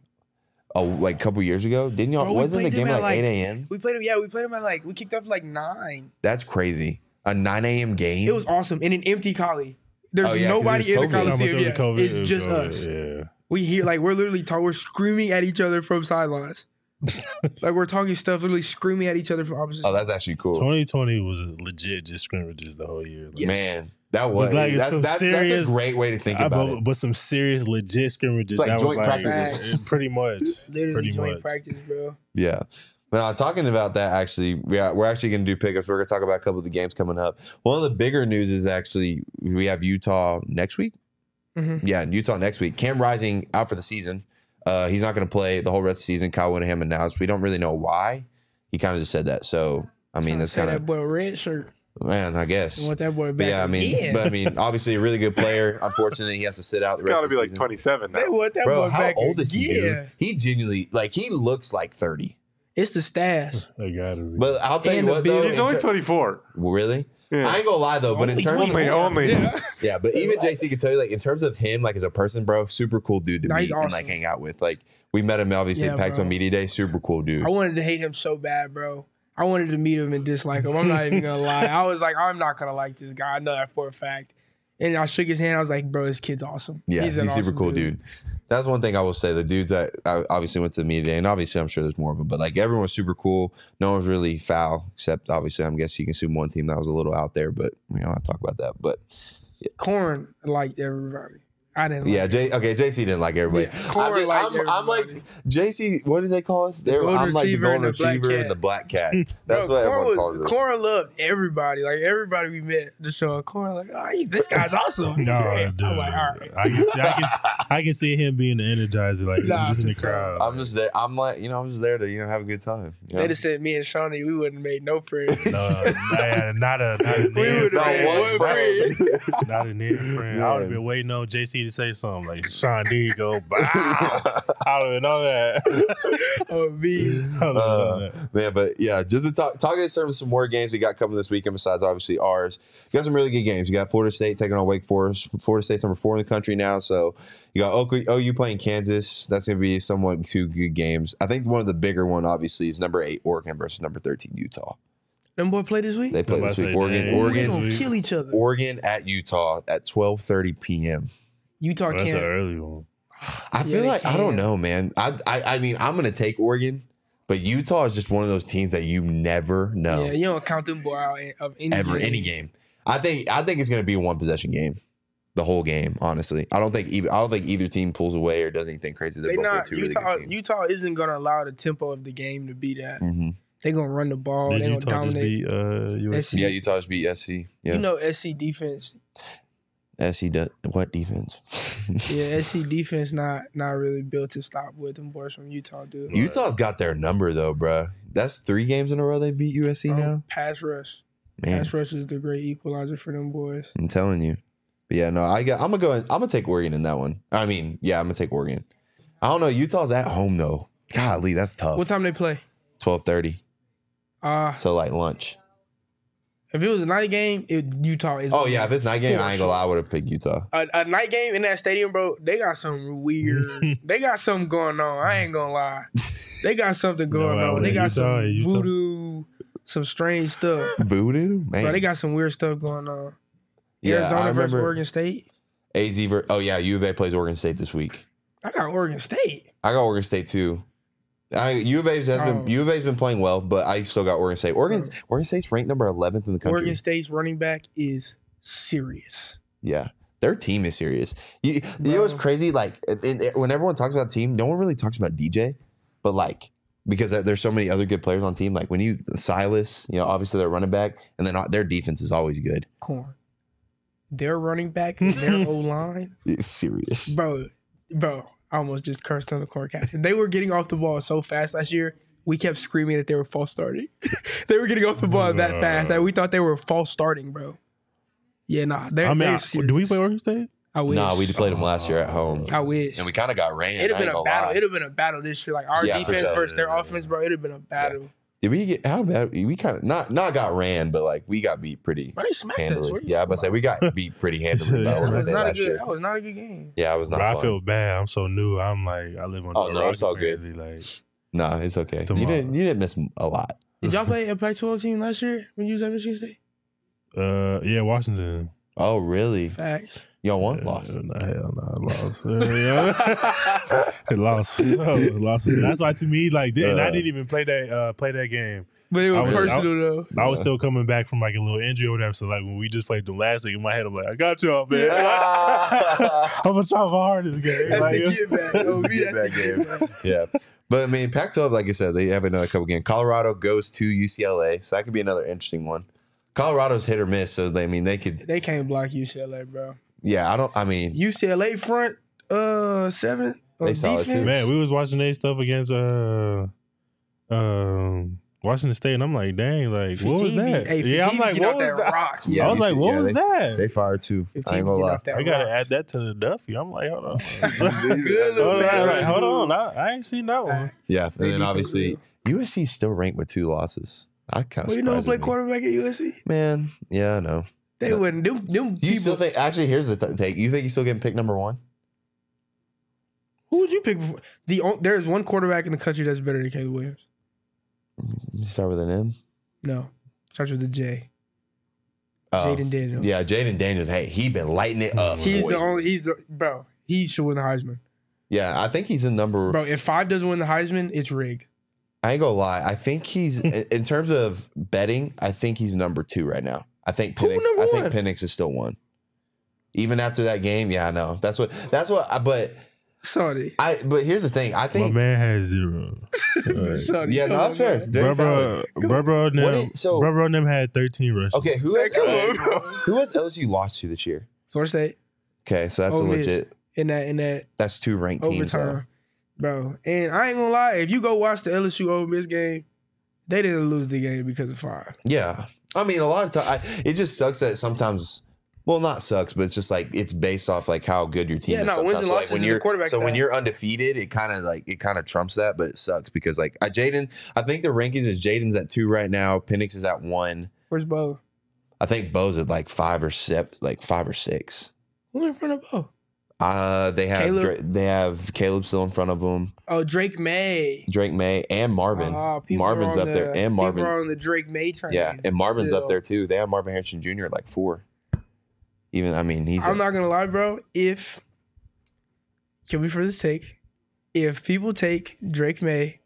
Speaker 1: Oh, like a couple years ago, didn't y'all?
Speaker 2: Bro, we
Speaker 1: wasn't the
Speaker 2: played
Speaker 1: game
Speaker 2: at,
Speaker 1: at like
Speaker 2: like-
Speaker 1: eight a.m.?
Speaker 2: We played him. Yeah, we played him at like we kicked off at like nine.
Speaker 1: That's crazy. A nine a.m. game.
Speaker 2: It was awesome in an empty collie. There's
Speaker 1: Oh, yeah, 'cause it
Speaker 2: nobody
Speaker 1: was
Speaker 2: in the
Speaker 1: COVID.
Speaker 3: How
Speaker 2: Coliseum.
Speaker 3: it was
Speaker 2: Yes.
Speaker 3: COVID, it
Speaker 2: It's
Speaker 3: was
Speaker 2: just
Speaker 3: COVID,
Speaker 2: us.
Speaker 3: Yeah.
Speaker 2: We hear like we're literally talking. We're screaming at each other from sidelines. like we're talking stuff, literally screaming at each other from opposite.
Speaker 1: oh, that's actually cool.
Speaker 3: 2020 was legit just scrimmages the whole year. Like,
Speaker 1: Man, that was
Speaker 3: like,
Speaker 1: that's,
Speaker 3: some
Speaker 1: that's, that's a great way to think
Speaker 3: I,
Speaker 1: about
Speaker 3: but,
Speaker 1: it.
Speaker 3: but some serious legit scrimmages.
Speaker 1: It's like
Speaker 3: that
Speaker 1: joint
Speaker 3: was like
Speaker 1: practices.
Speaker 3: pretty much.
Speaker 2: literally
Speaker 3: pretty
Speaker 2: joint
Speaker 3: much.
Speaker 2: practice, bro.
Speaker 1: Yeah. Now, talking about that, actually, we are, we're actually going to do pickups. We're going to talk about a couple of the games coming up. One of the bigger news is actually we have Utah next week.
Speaker 2: Mhm.
Speaker 1: Yeah, Utah next week. Cam Rising out for the season. Uh, he's not going to play the whole rest of the season. Kyle Whittingham announced. We don't really know why. He kind of just said that. So, I mean, that's
Speaker 2: say
Speaker 1: kind
Speaker 2: that
Speaker 1: of,
Speaker 2: boy red shirt.
Speaker 1: Man, I guess.
Speaker 2: I want that boy
Speaker 1: But yeah, I mean,
Speaker 2: again.
Speaker 1: but I mean, obviously a really good player. Unfortunately, he has to sit out
Speaker 4: It's
Speaker 1: the rest
Speaker 4: got to be like
Speaker 1: season.
Speaker 4: 27 now.
Speaker 2: they want that
Speaker 1: Bro,
Speaker 2: boy
Speaker 1: how
Speaker 2: back.
Speaker 1: old is he,
Speaker 2: again.
Speaker 1: dude? He genuinely, like, he looks like 30.
Speaker 2: It's the stash.
Speaker 3: They gotta be.
Speaker 1: But I'll tell
Speaker 2: And
Speaker 1: you what, though.
Speaker 4: He's only 24.
Speaker 1: Really?
Speaker 4: Yeah.
Speaker 1: I ain't gonna lie though, but in
Speaker 2: Only
Speaker 1: terms of
Speaker 4: Only, only.
Speaker 2: Yeah.
Speaker 1: yeah, but even JC can tell you like in terms of him like as a person, bro, super cool dude to
Speaker 2: Nah,
Speaker 1: meet
Speaker 2: he's
Speaker 1: and like hang out with. Like we met him obviously
Speaker 2: Yeah,
Speaker 1: at Pax
Speaker 2: bro.
Speaker 1: on Media Day, super cool dude.
Speaker 2: I wanted to hate him so bad, bro. I wanted to meet him and dislike him. I'm not even gonna lie. I was like, I'm not gonna like this guy. I know that for a fact. And I shook his hand. I was like, bro, this kid's awesome.
Speaker 1: Yeah, he's, super
Speaker 2: awesome
Speaker 1: cool dude. That's one thing I will say. The dudes that I obviously went to the media day, and obviously I'm sure there's more of them, but like everyone was super cool. No one was really foul, except obviously I'm guessing you can assume one team that was a little out there, but we don't have to talk about that. But
Speaker 2: Corn liked everybody. I didn't.
Speaker 1: Yeah,
Speaker 2: like
Speaker 1: J. Okay, JC didn't like everybody.
Speaker 2: Yeah,
Speaker 1: I mean,
Speaker 2: liked
Speaker 1: I'm, I'm like. JC. What do they call us? They're- I'm like the
Speaker 2: retriever and
Speaker 1: golden
Speaker 2: the black
Speaker 1: retriever
Speaker 2: cat.
Speaker 1: and the black cat. That's
Speaker 2: Bro,
Speaker 1: what
Speaker 2: Corn
Speaker 1: everyone
Speaker 2: was-
Speaker 1: calls us.
Speaker 2: Corn loved everybody. Like everybody we met, just showing Corn like, oh, he- this guy's awesome.
Speaker 3: No,
Speaker 2: great.
Speaker 3: dude.
Speaker 2: I'm like, all right.
Speaker 3: I can see, I can, I can see him being the energizer, like
Speaker 2: Nah,
Speaker 3: just in the
Speaker 2: for sure.
Speaker 3: crowd.
Speaker 1: I'm just there. I'm like, you know, I'm just there to you know have a good time. You know?
Speaker 2: They just said me and Shawnee, we wouldn't have made no friends.
Speaker 3: no, nah, not a not a near
Speaker 1: Not
Speaker 2: had
Speaker 3: friend.
Speaker 1: one
Speaker 2: one
Speaker 1: friend.
Speaker 3: Not a near friend. I would have been waiting on JC to say something like Sean D go. Bow. I would have known that.
Speaker 2: oh, me.
Speaker 3: I would've
Speaker 1: Uh,
Speaker 3: known that.
Speaker 1: Man, but yeah, just to talk, talking in terms of some more games we got coming this weekend besides obviously ours. You got some really good games. You got Florida State taking on Wake Forest. Florida State's number four in the country now, so you got OU, OU playing Kansas. That's going to be somewhat two good games. I think one of the bigger one obviously is number eight Oregon versus number thirteen Utah.
Speaker 2: Them boy play this week?
Speaker 1: They play
Speaker 3: I'm
Speaker 1: this week.
Speaker 3: to say,
Speaker 1: Oregon,
Speaker 3: dang.
Speaker 2: They
Speaker 1: Oregon,
Speaker 2: gonna kill each other.
Speaker 1: Oregon at Utah at twelve thirty p.m.
Speaker 2: Utah
Speaker 3: That's an
Speaker 2: can't.
Speaker 3: early one.
Speaker 1: I
Speaker 2: Yeah,
Speaker 1: feel
Speaker 2: they
Speaker 1: like I don't
Speaker 2: can.
Speaker 1: know, man. I, I I mean I'm gonna take Oregon, but Utah is just one of those teams that you never know.
Speaker 2: Yeah, you don't count them boy out of any
Speaker 1: ever
Speaker 2: game.
Speaker 1: any game. I think I think it's going to be a one possession game, the whole game. Honestly, I don't think either. I don't think either team pulls away or does anything crazy. They're
Speaker 2: They
Speaker 1: both
Speaker 2: not
Speaker 1: two really
Speaker 2: Utah.
Speaker 1: good teams.
Speaker 2: Utah isn't gonna allow the tempo of the game to be that.
Speaker 1: hmm
Speaker 2: They gonna run the ball.
Speaker 3: Did
Speaker 2: they gonna
Speaker 3: Utah just
Speaker 2: dominate.
Speaker 3: beat uh, USC?
Speaker 1: Yeah, Utah just beat SC. Yeah,
Speaker 2: You know, SC defense.
Speaker 1: SC does what defense?
Speaker 2: Yeah, SC defense not not really built to stop what them boys from Utah do.
Speaker 1: Utah's got their number though, bruh. That's three games in a row they beat USC
Speaker 2: Um,
Speaker 1: now.
Speaker 2: Pass rush.
Speaker 1: Man,
Speaker 2: Pass rush is the great equalizer for them boys.
Speaker 1: I'm telling you. But yeah, no, I got. I'm gonna go. In, I'm gonna take Oregon in that one. I mean, yeah, I'm gonna take Oregon. I don't know. Utah's at home though. Golly, that's tough.
Speaker 2: What time they play?
Speaker 1: Twelve thirty.
Speaker 2: Uh
Speaker 1: So like lunch.
Speaker 2: If it was a night game, it, Utah is.
Speaker 1: Oh yeah, if it's night game, I ain't gonna lie. I would have picked Utah.
Speaker 2: A, a night game in that stadium, bro. They got some weird. they got something going on. I ain't gonna lie. They got something going
Speaker 3: No,
Speaker 2: on. They got
Speaker 3: Utah,
Speaker 2: some
Speaker 3: Utah.
Speaker 2: voodoo, some strange stuff.
Speaker 1: Voodoo, man.
Speaker 2: Bro, they got some weird stuff going on.
Speaker 1: yeah,
Speaker 2: Arizona
Speaker 1: I
Speaker 2: versus
Speaker 1: remember
Speaker 2: Oregon State.
Speaker 1: AZ. Ver- oh yeah, U of A plays Oregon State this week.
Speaker 2: I got Oregon State.
Speaker 1: I got Oregon State too. I, U of A's has
Speaker 2: Oh.
Speaker 1: been U of A's been playing well, but I still got Oregon State. Oregon Oregon State's ranked number eleventh in the country.
Speaker 2: Oregon State's running back is serious.
Speaker 1: Yeah. Their team is serious. You, you know what's crazy? Like, and- and when everyone talks about team, no one really talks about DJ, but like, because there's so many other good players on team. Like when you Silas, you know, obviously they're running back, and then their defense is always good.
Speaker 2: Corn. Their running back and their O line,
Speaker 1: serious.
Speaker 2: bro, bro. I almost just cursed on the Corncast. They were getting off the ball so fast last year. We kept screaming that they were false starting. they were getting off the ball that fast that we thought they were false starting, bro. Yeah, nah. They're,
Speaker 3: I mean,
Speaker 2: they're
Speaker 3: I- do we play Oregon State?
Speaker 2: I wish.
Speaker 1: Nah, we played them last year at home,
Speaker 2: I wish.
Speaker 1: and we kind of got ran.
Speaker 2: It'd have been a battle.
Speaker 1: lie.
Speaker 2: It'd have been a battle this year. Like our
Speaker 1: Yeah,
Speaker 2: defense
Speaker 1: sure.
Speaker 2: versus their offense, bro. It'd have been a battle.
Speaker 1: Did we get how bad? We kind of not not got ran, but like we got beat pretty
Speaker 2: But they smacked us. What are you
Speaker 1: Yeah, I
Speaker 2: talking
Speaker 1: was say we got beat pretty handily.
Speaker 3: Yeah,
Speaker 2: That was
Speaker 1: State
Speaker 2: not a good.
Speaker 1: year.
Speaker 2: That was not a good game.
Speaker 1: Yeah, I was not
Speaker 3: Bro, I feel bad. I'm so new. I'm like, I live on.
Speaker 1: Oh, no, it's all good.
Speaker 3: apparently, Like,
Speaker 1: Nah, it's okay. You didn't you didn't miss a lot.
Speaker 2: Did y'all play a Pac-12 team last year when you was at Michigan State?
Speaker 3: uh, yeah, Washington.
Speaker 1: Oh, really?
Speaker 2: Facts.
Speaker 1: Y'all won? Lost.
Speaker 3: Nah, hell no, I lost. Yeah. It lost. Lost. That's why to me, like, and I
Speaker 1: Uh.
Speaker 3: didn't even play that uh, play that game.
Speaker 2: But it
Speaker 3: I
Speaker 2: was
Speaker 3: was-
Speaker 2: personal though.
Speaker 3: I was still coming back from like a little injury or whatever. So like when we just played them last week, in my head, I'm like, I got y'all, man. I'm gonna try my hardest game.
Speaker 2: That's
Speaker 3: Like,
Speaker 2: the get back.
Speaker 1: It's
Speaker 2: me,
Speaker 1: the
Speaker 2: that's
Speaker 1: get
Speaker 2: get
Speaker 1: back
Speaker 2: back.
Speaker 1: yeah. But I mean, Pac-12, like I said, they have another couple games. Colorado goes to UCLA, so that could be another interesting one. Colorado's hit or miss, so they I mean they could.
Speaker 2: They can't block UCLA, bro.
Speaker 1: Yeah, I don't. I mean,
Speaker 2: UCLA front uh seven. on
Speaker 1: They solid, too.
Speaker 3: Man, we was watching their stuff against uh um Washington State, and I'm like, dang, like what was that?
Speaker 2: Hey,
Speaker 3: yeah, I'm like, what was
Speaker 2: that
Speaker 3: that?
Speaker 2: rock.
Speaker 1: Yeah,
Speaker 3: I was like, what
Speaker 1: yeah,
Speaker 3: was
Speaker 1: they-
Speaker 3: that?
Speaker 1: they fired too. I ain't gonna lie.
Speaker 3: I gotta
Speaker 2: rock.
Speaker 3: add that to the Duffy. I'm like, hold on. Hold, on, like, hold on, I, I ain't seen that one.
Speaker 1: Yeah, and
Speaker 2: They
Speaker 1: then
Speaker 2: be
Speaker 1: obviously USC's still ranked with two losses. I kind of.
Speaker 2: Well, you know who played quarterback at USC?
Speaker 1: Man, yeah, I know.
Speaker 2: They wouldn't. Them, them
Speaker 1: Do you
Speaker 2: people.
Speaker 1: still think? Actually, here's the t- take. You think he's still getting picked number one?
Speaker 2: who would you pick? Before? The there is one quarterback in the country that's better than Caleb Williams.
Speaker 1: Mm, you start with an M.
Speaker 2: No, starts with a J.
Speaker 1: Oh,
Speaker 2: Jayden Daniels.
Speaker 1: Yeah, Jayden Daniels. Hey, he been lighting it up.
Speaker 2: He's
Speaker 1: boy.
Speaker 2: the only. He's the bro. He should win the Heisman,
Speaker 1: Yeah, I think he's in number.
Speaker 2: bro. If five doesn't win the Heisman, it's rigged.
Speaker 1: I ain't gonna lie. I think he's in terms of betting. I think he's number two right now. I think
Speaker 2: Who
Speaker 1: Penix.
Speaker 2: number
Speaker 1: I think
Speaker 2: one?
Speaker 1: Penix is still one. Even after that game, yeah, I know. That's what. That's what. I- But
Speaker 2: Sorry.
Speaker 1: I. But here's the thing. I think My
Speaker 3: man has zero.
Speaker 2: Sorry.
Speaker 1: Yeah, no, that's fair.
Speaker 2: man.
Speaker 1: Very
Speaker 3: Bro, bro, bro, them,
Speaker 1: so-
Speaker 3: bro, bro, them had 13 rushes.
Speaker 1: Okay, who has
Speaker 2: Come on,
Speaker 1: LSU,
Speaker 2: bro.
Speaker 1: who has LSU lost to this year?
Speaker 2: Florida State
Speaker 1: Okay, so that's a
Speaker 2: Ole Miss.
Speaker 1: legit.
Speaker 2: in that in that
Speaker 1: That's two ranked teams. though.
Speaker 2: bro. And I ain't gonna lie, if you go watch the LSU Ole Miss game, they didn't lose the game because of fire.
Speaker 1: Yeah, I mean, a lot of times it just sucks that sometimes. Well, not sucks, but it's just like it's based off like how good your team
Speaker 2: Yeah,
Speaker 1: is.
Speaker 2: no, wins and
Speaker 1: So, like
Speaker 2: losses
Speaker 1: when
Speaker 2: is the
Speaker 1: you're
Speaker 2: quarterback
Speaker 1: so when you're undefeated, it kind of like it kind of trumps that, but it sucks because like I Jayden, I think the rankings is Jayden's at two right now, Penix is at one.
Speaker 2: Where's Bo?
Speaker 1: I think Bo's at like five or six, like five or six.
Speaker 2: Who's in front of Bo?
Speaker 1: Uh, they have
Speaker 2: Caleb?
Speaker 1: Dra- they have Caleb still in front of them,
Speaker 2: Oh, Drake Maye.
Speaker 1: Drake Maye and Marvin.
Speaker 2: People
Speaker 1: Marvin's up
Speaker 2: on
Speaker 1: there, and Marvin's
Speaker 2: on the Drake Maye train.
Speaker 1: yeah, and Marvin's up there too. They have Marvin Harrison Jr. at like four. Even I mean, he's
Speaker 2: I'm
Speaker 1: a-
Speaker 2: not gonna lie, bro. If can we for this take, if people take Drake Maye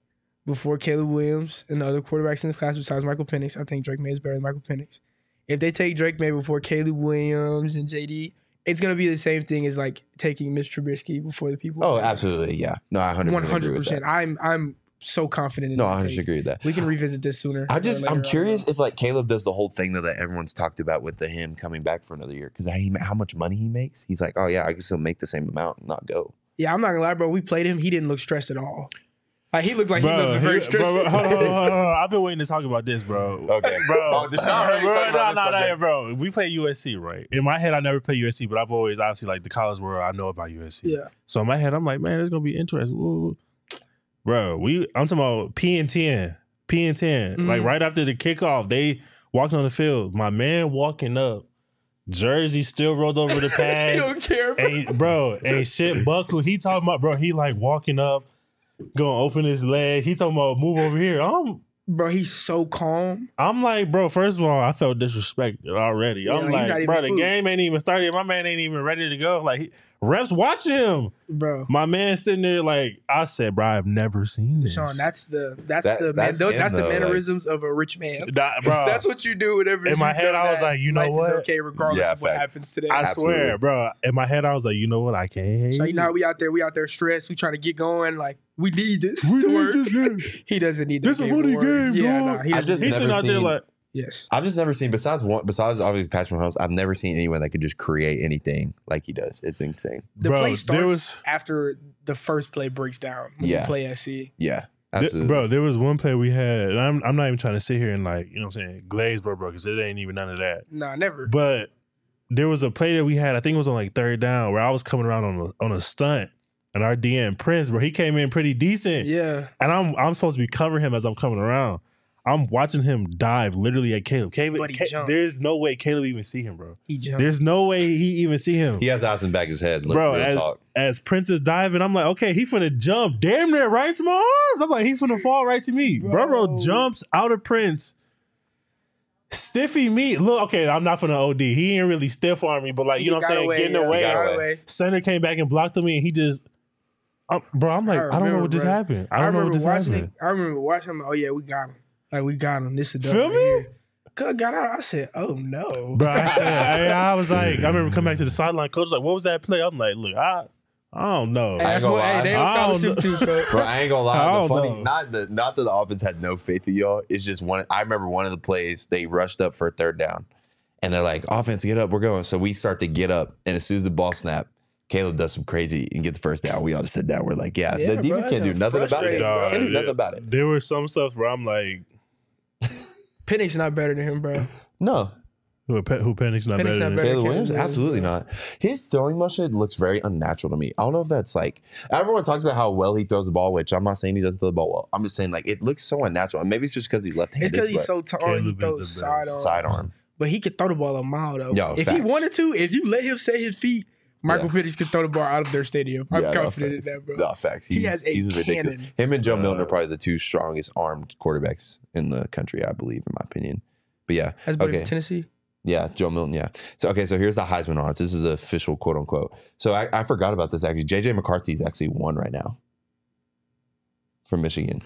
Speaker 2: before Caleb Williams and the other quarterbacks in this class besides Michael Penix, I think Drake Maye is better than Michael Penix. If they take Drake Maye before Caleb Williams and JD, it's gonna be the same thing as like taking Mitch Trubisky before the people.
Speaker 1: Oh, absolutely. Yeah. No, I 100% agree with that.
Speaker 2: I'm I'm so confident in
Speaker 1: No, I 100
Speaker 2: take.
Speaker 1: agree with that.
Speaker 2: We can revisit this sooner.
Speaker 1: I just, I'm curious if like Caleb does the whole thing though that everyone's talked about with the him coming back for another year because how much money he makes. He's like, oh yeah, I can still make the same amount and not go.
Speaker 2: Yeah, I'm not gonna lie, bro. We played him. He didn't look stressed at all. Like he looked like he
Speaker 3: Bro,
Speaker 2: looked very
Speaker 3: he-
Speaker 2: stressed.
Speaker 3: bro, bro, hold on, hold on, hold on. I've been waiting to talk about this, bro.
Speaker 1: Okay.
Speaker 3: bro.
Speaker 1: Oh, Dashaun already
Speaker 3: bro,
Speaker 1: talked about
Speaker 3: nah,
Speaker 1: this
Speaker 3: nah, nah, bro. We play USC, right? In my head, I never play USC, but I've always obviously like the college world. I know about USC.
Speaker 2: Yeah.
Speaker 3: So in my head, I'm like, man, it's gonna be interesting. Ooh. Bro, we I'm talking about P and ten, P and 10 Like
Speaker 2: Mhm.
Speaker 3: right after the kickoff, they walked on the field. My man walking up, jersey still rolled over the
Speaker 2: he
Speaker 3: pad.
Speaker 2: don't care, bro.
Speaker 3: ain't bro, ain't shit buckle. He talking about bro. He like walking up, gonna open his leg. He talking about move over here. I'm
Speaker 2: Bro, he's so calm.
Speaker 3: I'm like, bro. First of all, I felt disrespected already.
Speaker 2: Yeah,
Speaker 3: I'm like,
Speaker 2: even
Speaker 3: bro, the game ain't even started. My man ain't even ready to go. Like, he, refs watching him.
Speaker 2: Bro.
Speaker 3: My man sitting there like I said, bro. I've never seen this.
Speaker 2: Sean, that's the that's
Speaker 1: That-
Speaker 2: the
Speaker 1: that's
Speaker 2: man,
Speaker 1: him,
Speaker 2: that's the
Speaker 1: though, like-
Speaker 2: mannerisms of a rich man.
Speaker 3: That- bro.
Speaker 2: That's what you do whenever.
Speaker 3: In my head, I was like, you know
Speaker 2: life
Speaker 3: what?
Speaker 2: Is okay, regardless
Speaker 1: Yeah,
Speaker 2: of what
Speaker 1: facts.
Speaker 2: happens today.
Speaker 3: I
Speaker 1: Absolutely.
Speaker 3: swear, bro. In my head, I was like, you know what? I can't
Speaker 2: so you know we out there, we out there stressed. We trying to get going. Like we need this
Speaker 3: We
Speaker 2: to
Speaker 3: need
Speaker 2: work.
Speaker 3: this game.
Speaker 2: he doesn't need
Speaker 3: This
Speaker 2: that
Speaker 3: a
Speaker 2: game to
Speaker 3: money
Speaker 2: work.
Speaker 3: game,
Speaker 2: Yeah,
Speaker 3: dog.
Speaker 2: nah, he
Speaker 1: I
Speaker 2: doesn't
Speaker 1: just
Speaker 3: He's
Speaker 2: that.
Speaker 3: sitting
Speaker 1: never
Speaker 3: out there like,
Speaker 2: yes.
Speaker 1: I've just never seen besides one besides obviously Patrick Mahomes. I've never seen anyone that could just create anything like he does. It's insane.
Speaker 2: The
Speaker 3: Bro,
Speaker 2: play
Speaker 3: there
Speaker 2: starts
Speaker 3: was-
Speaker 2: after the first play breaks down. When
Speaker 1: Yeah.
Speaker 2: you play SC.
Speaker 1: Yeah, absolutely,
Speaker 3: bro, there was one play we had, and I'm I'm not even trying to sit here and like, you know what I'm saying, glaze, bro, bro, because it ain't even none of that.
Speaker 2: Nah, never.
Speaker 3: But there was a play that we had, I think it was on like third down, where I was coming around on a, on a stunt, and our DM Prince, bro, he came in pretty decent,
Speaker 2: yeah.
Speaker 3: and I'm I'm supposed to be covering him as I'm coming around. I'm watching him dive literally at Caleb. Caleb,
Speaker 2: But he
Speaker 3: Ca-
Speaker 2: jumped.
Speaker 3: there's no way Caleb even see him, bro.
Speaker 2: He jumped.
Speaker 3: There's no way he even see him.
Speaker 1: he has eyes in the back of his head. Look,
Speaker 3: Bro, as
Speaker 1: talk.
Speaker 3: as Prince is diving, I'm like, okay, he finna jump damn near right to my arms. I'm like, he finna fall right to me. Bro, bro
Speaker 2: Bro.
Speaker 3: jumps out of Prince. Stiffy me. Look, okay, I'm not finna OD. He ain't really stiff on me, but like,
Speaker 2: He
Speaker 3: you know what I'm saying?
Speaker 2: away,
Speaker 3: Getting
Speaker 2: yeah,
Speaker 3: away.
Speaker 2: he got
Speaker 1: away.
Speaker 2: away.
Speaker 3: Center came back and blocked me, and he just, I'm- bro, I'm like, I, don't know
Speaker 2: remember,
Speaker 3: what just
Speaker 2: bro.
Speaker 3: happened. I don't know what
Speaker 2: remember
Speaker 3: just
Speaker 2: watching
Speaker 3: happened.
Speaker 2: it. I remember watching him. Oh yeah, we got him. Like we got him. This is
Speaker 3: Feel me?
Speaker 2: Cause got out. I said, oh no.
Speaker 3: Bro, I, said, I, I was like, I remember coming back to the sideline. Coach was like, what was that play? I'm like, look, I, I don't know.
Speaker 2: Hey,
Speaker 1: I
Speaker 2: that's
Speaker 1: ain't
Speaker 2: what.
Speaker 1: gonna
Speaker 2: Hey,
Speaker 1: lie.
Speaker 2: they
Speaker 3: I don't
Speaker 2: scholarship too, bro.
Speaker 1: Bro, I ain't gonna lie. The
Speaker 3: don't
Speaker 1: funny,
Speaker 3: know.
Speaker 1: not the not that the offense had no faith in y'all. It's just one. I remember one of the plays they rushed up for a third down, and they're like, "Offense, get up, we're going." So we start to get up, and as soon as the ball snap, Caleb does some crazy and gets the first down. We all just sit down. We're like, "Yeah,
Speaker 2: Yeah,
Speaker 1: the
Speaker 2: bro,
Speaker 1: defense can't do nothing about it.
Speaker 2: frustrating, bro.
Speaker 1: Can't do
Speaker 3: Dog,
Speaker 1: nothing about it."
Speaker 3: There was some stuff where I'm like,
Speaker 2: Penix not better than him, bro.
Speaker 1: No,
Speaker 3: who, who Penix not
Speaker 2: Penix
Speaker 3: better
Speaker 2: not
Speaker 3: than
Speaker 2: better.
Speaker 1: Caleb
Speaker 2: Caleb
Speaker 1: Williams,
Speaker 2: Williams,
Speaker 1: absolutely not. His throwing motion looks very unnatural to me. I don't know if that's like everyone talks about how well he throws the ball, which I'm not saying he doesn't throw the ball well. I'm just saying like it looks so unnatural. And maybe it's just because he's left-handed.
Speaker 2: It's because he's
Speaker 1: but
Speaker 2: so tall.
Speaker 3: Caleb
Speaker 2: He throws
Speaker 3: the best.
Speaker 2: sidearm.
Speaker 1: sidearm.
Speaker 2: But he could throw the ball a mile though.
Speaker 1: Yo,
Speaker 2: if he wanted to, if you let him set his feet, Michael Penix could throw the ball out of their stadium. I'm
Speaker 1: Yeah, no
Speaker 2: confident in that, bro.
Speaker 1: No facts.
Speaker 2: He has a
Speaker 1: he's ridiculous.
Speaker 2: cannon.
Speaker 1: Him and Joe Milton
Speaker 3: Uh,
Speaker 1: are probably the two strongest armed quarterbacks in the country, I believe, in my opinion. But yeah, okay,
Speaker 2: Tennessee.
Speaker 1: yeah, Joe Milton, yeah. So okay, so here's the Heisman odds. This is the official quote unquote. So I, I forgot about this actually. JJ McCarthy's actually won right now from Michigan.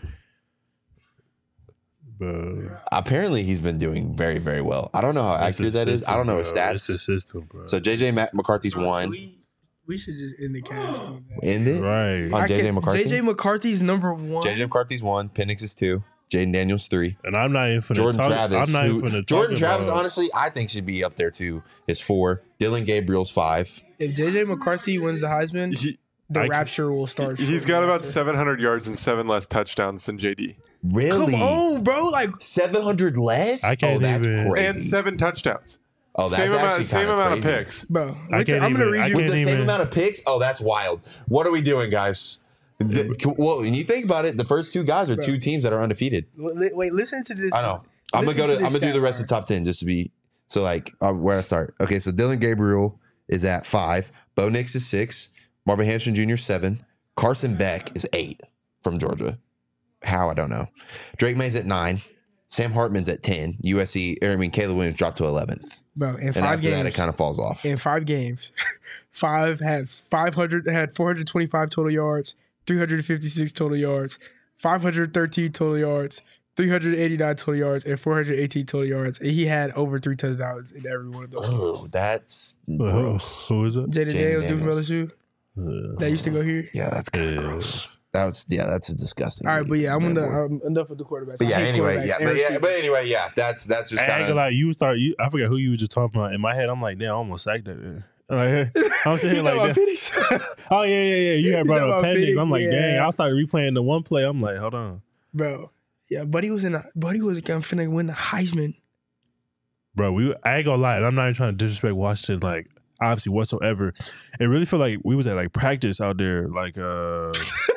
Speaker 3: Bro.
Speaker 1: Apparently, he's been doing very, very well. I don't know how
Speaker 3: It's the
Speaker 1: accurate that is. I don't know his
Speaker 3: bro. It's the
Speaker 1: stats.
Speaker 3: system, bro.
Speaker 1: So JJ Mac- McCarthy's one.
Speaker 2: We, we should just end the cast. on that.
Speaker 1: End it.
Speaker 3: right.
Speaker 1: On
Speaker 2: I
Speaker 1: JJ
Speaker 2: can't-
Speaker 1: McCarthy?
Speaker 2: JJ McCarthy's number one.
Speaker 1: JJ McCarthy's one. Penix is two. Jayden Daniels three.
Speaker 3: And I'm not even finna
Speaker 1: Jordan
Speaker 3: talk,
Speaker 1: Travis.
Speaker 3: I'm not
Speaker 1: who-
Speaker 3: even finna
Speaker 1: Jordan
Speaker 3: talk
Speaker 1: Travis,
Speaker 3: about,
Speaker 1: honestly, I think should be up there too. Is four. Dillon Gabriel's five.
Speaker 2: If JJ McCarthy wins the Heisman,
Speaker 4: He,
Speaker 2: the
Speaker 3: I can-
Speaker 2: rapture will start.
Speaker 4: he's
Speaker 2: shortly
Speaker 4: got about
Speaker 2: after.
Speaker 4: 700 yards and seven less touchdowns than JD,
Speaker 1: Really?
Speaker 2: Come on, bro. Like,
Speaker 1: Seven hundred less.
Speaker 3: I can't
Speaker 1: oh, that's
Speaker 3: even-
Speaker 1: crazy.
Speaker 4: and seven touchdowns.
Speaker 1: oh, that's
Speaker 4: same amount,
Speaker 1: actually
Speaker 4: same
Speaker 1: kinda
Speaker 4: amount
Speaker 1: crazy.
Speaker 4: of picks.
Speaker 2: bro,
Speaker 3: I can't
Speaker 2: I'm gonna
Speaker 3: even-
Speaker 2: read you.
Speaker 1: with
Speaker 3: can't
Speaker 1: the same
Speaker 3: even-
Speaker 1: amount of picks. Oh, that's wild. What are we doing, guys? The- well, when you think about it, the first two guys are two teams that are undefeated.
Speaker 2: Wait, wait, listen to this.
Speaker 1: I know. I'm gonna
Speaker 2: Listen
Speaker 1: go to.
Speaker 2: to
Speaker 1: I'm gonna do the
Speaker 2: stat
Speaker 1: rest of the top ten just to be so like uh, where I start. Okay, so Dillon Gabriel is at five. Bo Nix is six. Marvin Harrison Jr. seven. Carson Beck is eight from Georgia. How I don't know. Drake Maye's at nine. Sam Hartman's at ten. USC. Or I mean, Caleb Williams dropped to eleventh,
Speaker 2: bro. In
Speaker 1: and
Speaker 2: five
Speaker 1: after
Speaker 2: games,
Speaker 1: that, it kind of falls off.
Speaker 2: in five games, five had 500 had 425 total yards, 356 total yards, 513 total yards, 389 total yards, and 418 total yards. And he had over three touchdowns in every one of those.
Speaker 1: Oh, that's
Speaker 3: Who,
Speaker 1: gross.
Speaker 3: who is it?
Speaker 2: Jayden
Speaker 1: Jayden
Speaker 2: Daniels, dude from
Speaker 1: Daniels.
Speaker 2: LSU,
Speaker 3: Uh,
Speaker 2: that used to go here.
Speaker 1: Yeah, that's kind of
Speaker 3: Yeah.
Speaker 1: gross. That was yeah, that's a disgusting.
Speaker 2: All right, but yeah, I'm
Speaker 1: That
Speaker 2: gonna
Speaker 1: boy.
Speaker 2: um, enough with the quarterbacks.
Speaker 1: But yeah, anyway,
Speaker 2: quarterbacks
Speaker 1: yeah, but yeah, but anyway, yeah, that's that's just
Speaker 3: I ain't
Speaker 1: kind
Speaker 3: gonna
Speaker 1: of
Speaker 3: lie, you start. You, I forgot who you were just talking about. In my head, I'm like, damn, I almost sacked that. man. Like, I'm sitting
Speaker 2: You
Speaker 3: here
Speaker 2: talking
Speaker 3: like,
Speaker 2: about
Speaker 3: oh yeah, yeah, yeah. You had brought up
Speaker 2: about
Speaker 3: Penix. I'm like,
Speaker 2: yeah.
Speaker 3: dang. I started replaying the one play. I'm like, hold on,
Speaker 2: bro. Yeah, Buddy was in. The, Buddy was gonna finna win the Heisman.
Speaker 3: bro. We I ain't gonna lie. I'm not even trying to disrespect Washington. Like, obviously whatsoever. It really felt like we was at like practice out there. Like, uh,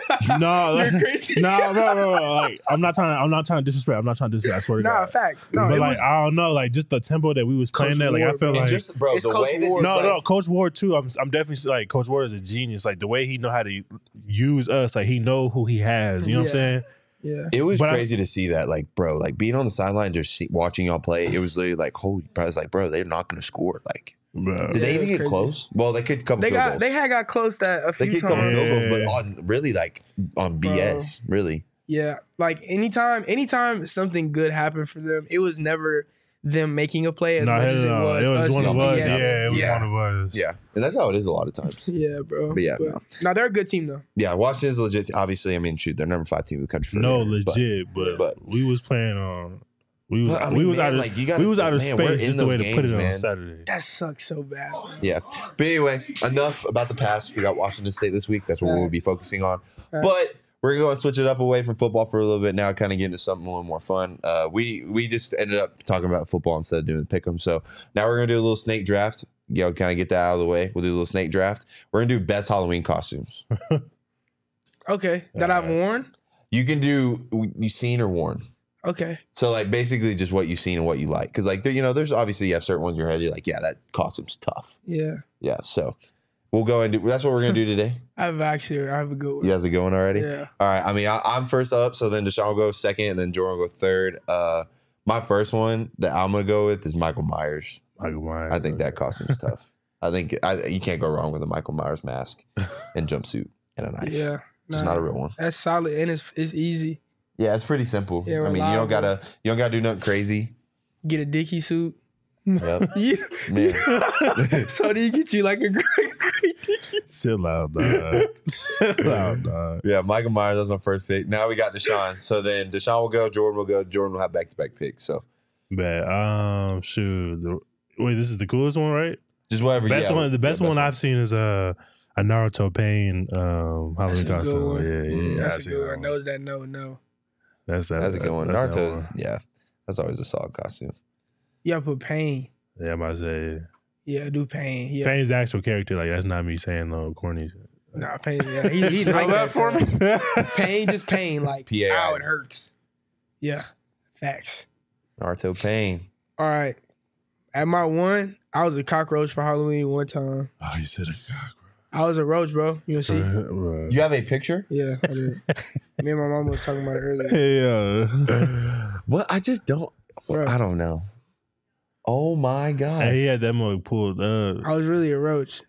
Speaker 3: no, like,
Speaker 2: You're crazy.
Speaker 3: no, bro, bro, bro, Like, I'm not trying. I'm not trying to disrespect. I'm not trying to disrespect. I swear to
Speaker 2: Nah,
Speaker 3: God.
Speaker 2: No facts. No,
Speaker 3: but like
Speaker 2: was,
Speaker 3: I don't know, like just the tempo that we was playing
Speaker 2: Coach
Speaker 3: there, like I
Speaker 2: Ward,
Speaker 3: feel like
Speaker 1: just bro,
Speaker 2: It's
Speaker 1: the
Speaker 2: Coach
Speaker 1: way that
Speaker 2: Ward.
Speaker 1: you
Speaker 3: no,
Speaker 1: play-
Speaker 3: no, Coach Ward too. I'm I'm definitely like Coach Ward is a genius. Like the way he know how to use us, like he know who he has. You know what I'm saying?
Speaker 2: yeah.
Speaker 1: It was
Speaker 3: But I-
Speaker 1: crazy to see that, like, bro, like being on the sideline, just see, watching y'all play. It was literally like, holy, I was like, bro, they're not going to score. Like,
Speaker 3: Bro.
Speaker 1: did
Speaker 2: Yeah,
Speaker 1: they even get
Speaker 2: crazy.
Speaker 1: close? Well, they could come.
Speaker 2: They got
Speaker 1: goals.
Speaker 2: they had got close that a
Speaker 1: they
Speaker 2: few
Speaker 1: could couple
Speaker 2: times.
Speaker 1: field goals, but on really like on BS, really.
Speaker 2: Yeah, like anytime, anytime something good happened for them, it was never them making a play as
Speaker 3: No,
Speaker 2: much as it was.
Speaker 3: It was
Speaker 2: us
Speaker 3: one of us.
Speaker 1: yeah.
Speaker 3: Yeah, it was
Speaker 1: Yeah.
Speaker 3: one of us.
Speaker 1: Yeah, and that's how it is a lot of times.
Speaker 2: Yeah, bro.
Speaker 1: But yeah, no.
Speaker 2: now they're a good team though.
Speaker 1: Yeah, Washington's legit. Obviously, I mean, shoot, they're number five team in the country. For
Speaker 3: No,
Speaker 1: reason, but-
Speaker 3: legit, but,
Speaker 1: but-
Speaker 3: we was playing on. We was
Speaker 1: But, I
Speaker 3: we was
Speaker 1: man,
Speaker 3: out of
Speaker 1: like, you gotta-
Speaker 3: we was out of
Speaker 1: man, we're
Speaker 3: space.
Speaker 1: in
Speaker 3: Just the way
Speaker 1: those
Speaker 3: to put it
Speaker 1: games,
Speaker 3: on
Speaker 1: man.
Speaker 3: Saturday.
Speaker 2: That sucks so bad.
Speaker 1: Yeah. But anyway, enough about the past. We got Washington State this week. That's what we'll be focusing on. But we're going to switch it up away from football for a little bit now, kind of get into something a little more fun. Uh, we we just ended up talking about football instead of doing the pick 'em. So now we're going to do a little snake draft. You know, kind of get that out of the way. We'll do a little snake draft. We're going to do best Halloween costumes.
Speaker 2: Okay, that I've worn.
Speaker 1: You can do you seen or worn.
Speaker 2: Okay,
Speaker 1: So like basically just what you've seen and what you like. Because like there, you know, there's obviously you have certain ones in your head. You're like, yeah, that costume's tough.
Speaker 2: yeah.
Speaker 1: Yeah. So we'll go and do. That's what we're gonna do today.
Speaker 2: I have actually, I have a good one.
Speaker 1: You guys are going already.
Speaker 2: Yeah.
Speaker 1: All right. I mean, I, I'm first up, so then Dashaun will go second, and then Jordan will go third. Uh, my first one that I'm gonna go with is Michael Myers.
Speaker 3: Michael Myers.
Speaker 1: I think that costume's tough. I think I, you can't go wrong with a Michael Myers mask and jumpsuit and a knife.
Speaker 2: Yeah.
Speaker 1: It's
Speaker 2: Nah,
Speaker 1: not a real one.
Speaker 2: That's solid and it's it's easy.
Speaker 1: Yeah, it's pretty simple.
Speaker 2: Yeah,
Speaker 1: I mean, you don't gotta you don't gotta do nothing crazy.
Speaker 2: Get a dicky suit.
Speaker 1: Yep.
Speaker 2: Yeah.
Speaker 1: Man.
Speaker 2: so do you get you like a great, great dicky
Speaker 3: Chill out, dog. Chill out, dog.
Speaker 1: Yeah, Michael Myers. was my first pick. Now we got Dashaun. So then Dashaun will go. Jordan will go. Jordan will have back to back picks. So
Speaker 3: But um, shoot. The, wait, this is the coolest one, right?
Speaker 1: just whatever.
Speaker 3: Best
Speaker 1: yeah,
Speaker 3: one. The best
Speaker 1: yeah,
Speaker 3: one I've seen is uh, a Naruto Pain um Halloween
Speaker 2: That's a good
Speaker 3: costume.
Speaker 2: one.
Speaker 3: Yeah, yeah,
Speaker 1: Mm.
Speaker 3: yeah. I
Speaker 2: That's a
Speaker 3: seen
Speaker 2: good
Speaker 3: that
Speaker 2: one. Those that know know.
Speaker 3: That's that.
Speaker 1: That's a good one.
Speaker 3: that's that
Speaker 1: Naruto's yeah. That's always a solid costume.
Speaker 2: You gotta put pain.
Speaker 3: Yeah, I'm about to say.
Speaker 2: Yeah, do pain. Yeah.
Speaker 3: Pain's actual character. Like that's not me saying no corny shit.
Speaker 2: Nah, pain. Yeah, he, he like
Speaker 4: that for me.
Speaker 2: Pain, just pain. Like,
Speaker 1: P.A.I..
Speaker 2: ow, it hurts. Yeah, facts.
Speaker 1: Naruto Pain.
Speaker 2: All right. At my one, I was a cockroach for Halloween one time.
Speaker 3: Oh, you said a cockroach.
Speaker 2: I was a roach, bro. You see?
Speaker 3: Right.
Speaker 1: You have a picture?
Speaker 2: Yeah, I did. Me and my mom was talking about it earlier.
Speaker 3: Yeah.
Speaker 1: What? I just don't.
Speaker 2: Bro.
Speaker 1: I don't know. Oh my god.
Speaker 3: and he had that mug pulled up.
Speaker 2: I was really a roach.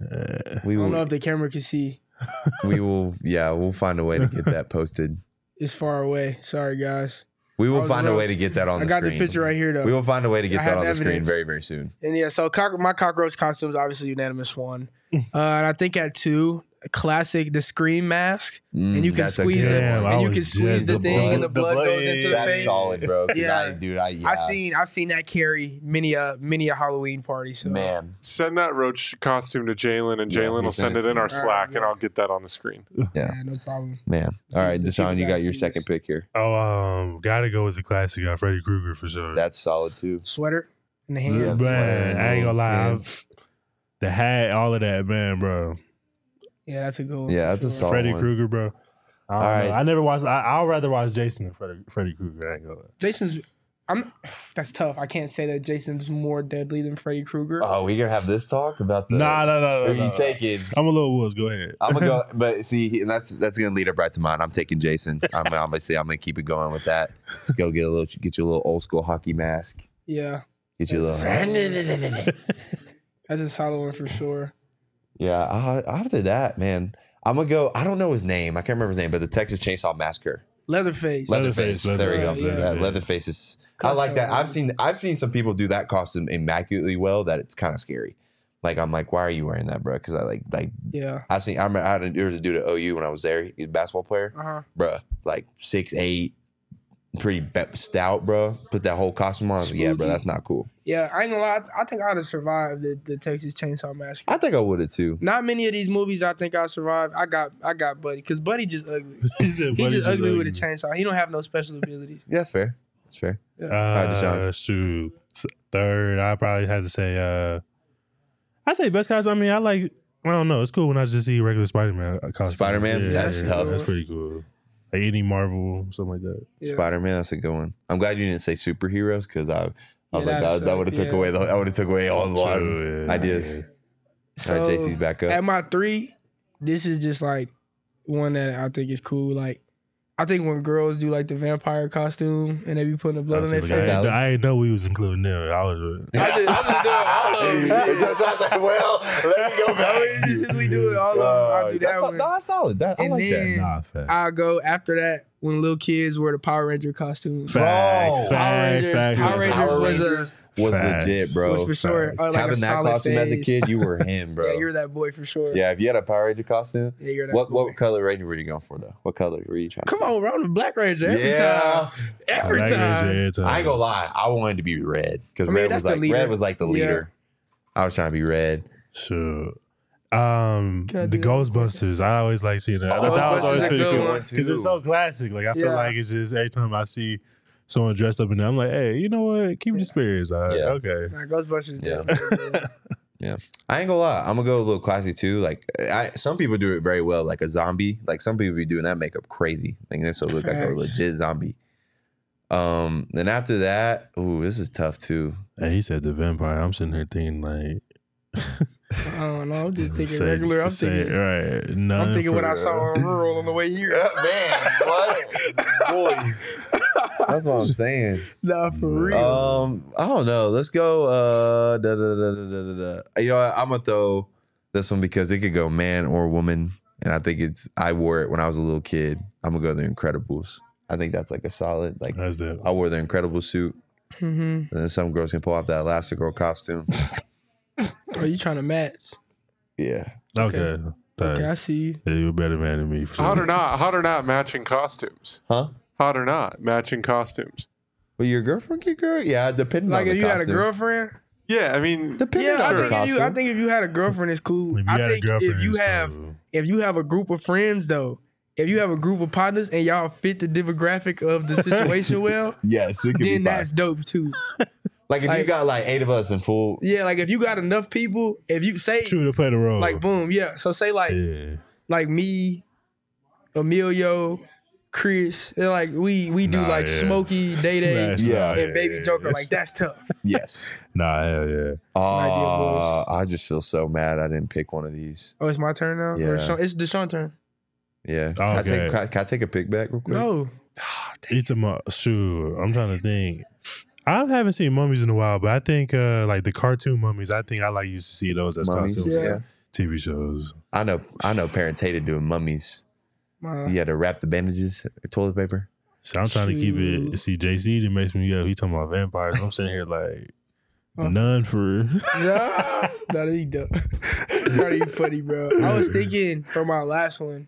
Speaker 3: Uh,
Speaker 1: we
Speaker 2: I don't know if the camera can see.
Speaker 1: we will. Yeah, we'll find a way to get that posted.
Speaker 2: It's far away. Sorry, guys.
Speaker 1: We will find a way to get that on
Speaker 2: I
Speaker 1: the
Speaker 2: got the picture right here though.
Speaker 1: We will find a way to get
Speaker 2: I
Speaker 1: that on the screen very, very soon.
Speaker 2: And yeah, so cock- my cockroach costume is obviously unanimous one. Uh, and I think at two, a classic the scream mask, and you
Speaker 1: Mm,
Speaker 2: can squeeze it,
Speaker 1: one.
Speaker 2: And you can squeeze the,
Speaker 3: the
Speaker 2: thing, and the
Speaker 3: blood-
Speaker 2: blood, goes into the
Speaker 3: blood-
Speaker 1: That's
Speaker 2: face.
Speaker 1: solid, bro.
Speaker 2: Yeah.
Speaker 1: I, dude, I, yeah.
Speaker 2: I've seen I've seen that carry many a many a Halloween party. So
Speaker 1: man.
Speaker 4: Send that roach costume to Jalen, and Jalen
Speaker 1: he
Speaker 4: will send
Speaker 1: it
Speaker 4: it in our
Speaker 2: Alright,
Speaker 4: Slack, and. I'll get that on the screen.
Speaker 1: Yeah,
Speaker 2: yeah, no problem.
Speaker 1: man. All right,
Speaker 2: The
Speaker 1: Dashaun, you got your second pick here.
Speaker 3: Oh, um, gotta go with the classic uh, Freddy Krueger for sure.
Speaker 1: That's solid too.
Speaker 2: Sweater in the
Speaker 3: Yeah,
Speaker 2: hand.
Speaker 3: man, I ain't gonna lie. I'm-
Speaker 1: Hands.
Speaker 3: the hat, all of that, man, bro.
Speaker 2: Yeah, that's a good one.
Speaker 1: Yeah,
Speaker 2: for
Speaker 1: that's a solid
Speaker 3: Freddy
Speaker 1: one.
Speaker 3: Krueger, bro. I, don't
Speaker 1: All
Speaker 3: know.
Speaker 1: right.
Speaker 3: I never watched. I, I'd rather watch Jason than Freddy, Freddy Krueger. I ain't gonna.
Speaker 2: Jason's. I'm. That's tough. I can't say that Jason's more deadly than Freddy Krueger.
Speaker 1: Oh, we gonna have this talk about the.
Speaker 3: Nah, nah, nah,
Speaker 1: Who
Speaker 3: nah,
Speaker 1: you
Speaker 3: nah.
Speaker 1: taking?
Speaker 3: I'm a little wuss. Go ahead.
Speaker 1: I'm gonna go, but see, and that's that's gonna lead up right to mine. I'm taking Jason. I'm obviously I'm gonna keep it going with that. Let's go get a little, get you a little old school hockey mask.
Speaker 2: yeah,
Speaker 1: Get you a little.
Speaker 2: that's a solid one for sure.
Speaker 1: Yeah. Uh, after that, man, I'm gonna go. I don't know his name. I can't remember his name, but the Texas Chainsaw Massacre.
Speaker 2: Leatherface.
Speaker 1: Leatherface.
Speaker 3: Leatherface,
Speaker 1: there we go.
Speaker 2: Leatherface.
Speaker 1: Yeah,
Speaker 3: Yeah.
Speaker 1: Leatherface is. I like that. I've seen. I've seen some people do that costume immaculately well. That it's kind of scary. Like I'm like, why are you wearing that, bro? Because I like like
Speaker 2: Yeah.
Speaker 1: I seen. I remember I had a, there was a dude at OU when I was there. He was a basketball player,
Speaker 2: Uh huh.
Speaker 1: bruh. Like six eight, pretty be- stout, bro. Put that whole costume on. I was like, yeah, bro, that's not cool.
Speaker 2: Yeah, I ain't gonna lie. I think I'd have survived the, the Texas Chainsaw Massacre.
Speaker 1: I think I would have too.
Speaker 2: Not many of these movies I think I survived. I got I got Buddy because Buddy just ugly.
Speaker 3: he said,
Speaker 2: He
Speaker 3: "Buddy
Speaker 2: just ugly with a chainsaw. He don't have no special abilities.
Speaker 1: Yeah, that's fair. That's fair.
Speaker 3: Uh,
Speaker 1: right, Dashaun.
Speaker 3: shoot. Third, I probably had to say. uh I say best costume. I mean, I like. I don't know. It's cool when I just see regular Spider Man costume.
Speaker 1: Spider-Man?
Speaker 2: That's tough.
Speaker 3: That's pretty cool. Like any Marvel, something like that.
Speaker 2: Yeah.
Speaker 1: Spider Man, that's a good one. I'm glad you didn't say superheroes because I, I was
Speaker 2: Yeah,
Speaker 1: like
Speaker 2: that'd
Speaker 1: that, that would have took
Speaker 2: yeah.
Speaker 1: away the I would have took away all the line
Speaker 3: True, yeah.
Speaker 1: ideas. All
Speaker 2: So
Speaker 1: right, JC's back up.
Speaker 2: at my three, this is just like one that I think is cool. Like I think when girls do like the vampire costume and they be putting the blood on their face.
Speaker 3: I,
Speaker 1: Valid.
Speaker 3: ain't- I ain't know we was including them. I was.
Speaker 2: I just, I just do it all of them.
Speaker 1: That's why I was like, well, let me go back.
Speaker 2: I mean, since we do it all of them, I'll do that
Speaker 1: that's,
Speaker 2: one.
Speaker 1: no, that's solid. That, I
Speaker 2: And
Speaker 1: like
Speaker 2: then-
Speaker 1: that.
Speaker 3: Nah, fact.
Speaker 2: I'll go after that when little kids wear the Power Ranger costume.
Speaker 3: Facts,
Speaker 1: Bro,
Speaker 3: facts,
Speaker 2: Power Rangers-
Speaker 3: facts.
Speaker 2: Power Rangers
Speaker 1: Power
Speaker 2: was a-
Speaker 1: Rangers was
Speaker 3: Facts.
Speaker 1: legit, bro.
Speaker 2: was for sure. like a
Speaker 1: Having that
Speaker 2: solid
Speaker 1: costume as a kid, you were him, bro.
Speaker 2: Yeah, you're that boy for sure.
Speaker 1: Yeah, if you had a Power Ranger costume,
Speaker 2: Yeah, you're that
Speaker 1: what
Speaker 2: boy.
Speaker 1: what color Ranger were you going for though? What color were you trying?
Speaker 2: Come
Speaker 1: to
Speaker 2: on, bro. I'm the Black Ranger every
Speaker 1: Yeah.
Speaker 2: time. Every time.
Speaker 3: Ranger every time.
Speaker 1: I ain't gonna lie, I wanted to be red because
Speaker 2: I mean,
Speaker 1: red was like red was like the
Speaker 2: Yeah.
Speaker 1: leader. I was trying to be red.
Speaker 3: Sure. Um, the? Ghostbusters. I always like seeing that.
Speaker 1: Oh,
Speaker 3: that was always
Speaker 2: is
Speaker 3: pretty cool because it's so classic. Like I feel
Speaker 2: Yeah.
Speaker 3: like it's just every time I see someone dressed up in there, I'm like, hey, you know what? Keep the spirits. All right.
Speaker 1: Yeah.
Speaker 3: Okay.
Speaker 2: Nah, Ghostbusters.
Speaker 1: Yeah.
Speaker 2: definitely.
Speaker 1: I ain't gonna lie, I'm gonna go a little classy too. Like I, some people do it very well, like a zombie. Like some people be doing that makeup crazy. Like this so look like a legit zombie. Um, then after that, ooh, this is tough too.
Speaker 3: Hey, he said the vampire. I'm sitting here thinking like,
Speaker 2: I don't know. I'm just thinking
Speaker 3: say-
Speaker 2: regular. I'm
Speaker 3: say-
Speaker 2: thinking.
Speaker 3: right. None
Speaker 2: I'm thinking what
Speaker 3: for-
Speaker 2: I saw on rural on the way here.
Speaker 1: Man, what boy? That's what I'm saying.
Speaker 2: Nah, for real.
Speaker 1: Um, I don't know. Let's go. Uh, da, da, da, da, da, da, da. You know, what? I'm gonna throw this one because it could go man or woman, and I think it's. I wore it when I was a little kid. I'm gonna go the Incredibles. I think that's like a solid. Like
Speaker 3: That's the
Speaker 1: I wore the Incredible suit,
Speaker 2: hmm
Speaker 1: and then some girls can pull off that Elastigirl costume.
Speaker 2: Are you trying to match?
Speaker 1: Yeah,
Speaker 3: okay.
Speaker 2: Okay, I see you.
Speaker 3: Yeah, you're a better man than me. For
Speaker 4: Hot
Speaker 3: sure.
Speaker 4: or not, hot or not, matching costumes.
Speaker 1: huh?
Speaker 4: Hot or not, matching costumes.
Speaker 1: Well, your girlfriend, your girl, yeah, depending on.
Speaker 2: Like
Speaker 1: if
Speaker 2: you
Speaker 1: costume.
Speaker 2: had a girlfriend.
Speaker 4: Yeah, I mean,
Speaker 1: Depending
Speaker 2: Yeah, I
Speaker 1: on the
Speaker 2: think if you. I think if you had a girlfriend, it's cool.
Speaker 3: If you
Speaker 2: I
Speaker 3: had a
Speaker 2: think if
Speaker 3: girlfriend,
Speaker 2: you
Speaker 3: it's
Speaker 2: have
Speaker 3: cool.
Speaker 2: if you have a group of friends though, if you have a group of partners and y'all fit the demographic of the situation well,
Speaker 1: yes, it could be
Speaker 2: then
Speaker 1: fine.
Speaker 2: that's dope too.
Speaker 1: Like if you got like eight of us in full.
Speaker 2: Yeah, like if you got enough people, if you say
Speaker 3: True to play the role.
Speaker 2: like boom, yeah. So say like
Speaker 3: yeah.
Speaker 2: like me, Emilio, Chris, and like we we do
Speaker 3: Nah,
Speaker 2: like
Speaker 3: yeah.
Speaker 2: Smokey, Day Day,
Speaker 3: That's
Speaker 1: Yeah.
Speaker 3: not-
Speaker 2: and Baby
Speaker 3: yeah,
Speaker 2: Joker.
Speaker 3: yeah.
Speaker 2: Like that's tough.
Speaker 1: Yes.
Speaker 3: Nah, hell yeah.
Speaker 1: Uh, I just feel so mad I didn't pick one of these.
Speaker 2: Oh, it's my turn now. Or
Speaker 1: Yeah.
Speaker 2: Sean, it's Dashaun turn.
Speaker 1: Yeah. Can, I take, can, I, can I take a pick back real quick?
Speaker 2: No,
Speaker 3: It's a mu- shoot. I'm trying to think. I haven't seen mummies in a while, but I think uh like the cartoon mummies. I think I like used to see those as
Speaker 1: Mummies,
Speaker 3: costumes.
Speaker 2: Yeah.
Speaker 3: TV shows.
Speaker 1: I know I know parents hated doing mummies.
Speaker 2: my,
Speaker 1: You had to wrap the bandages, uh, toilet paper.
Speaker 3: So I'm trying to keep it. See, JC that makes me up. He talking about vampires. I'm sitting here like
Speaker 2: Huh.
Speaker 3: none for real.
Speaker 2: Nah, that'd be dumb. that'd funny, bro. I was thinking for my last one,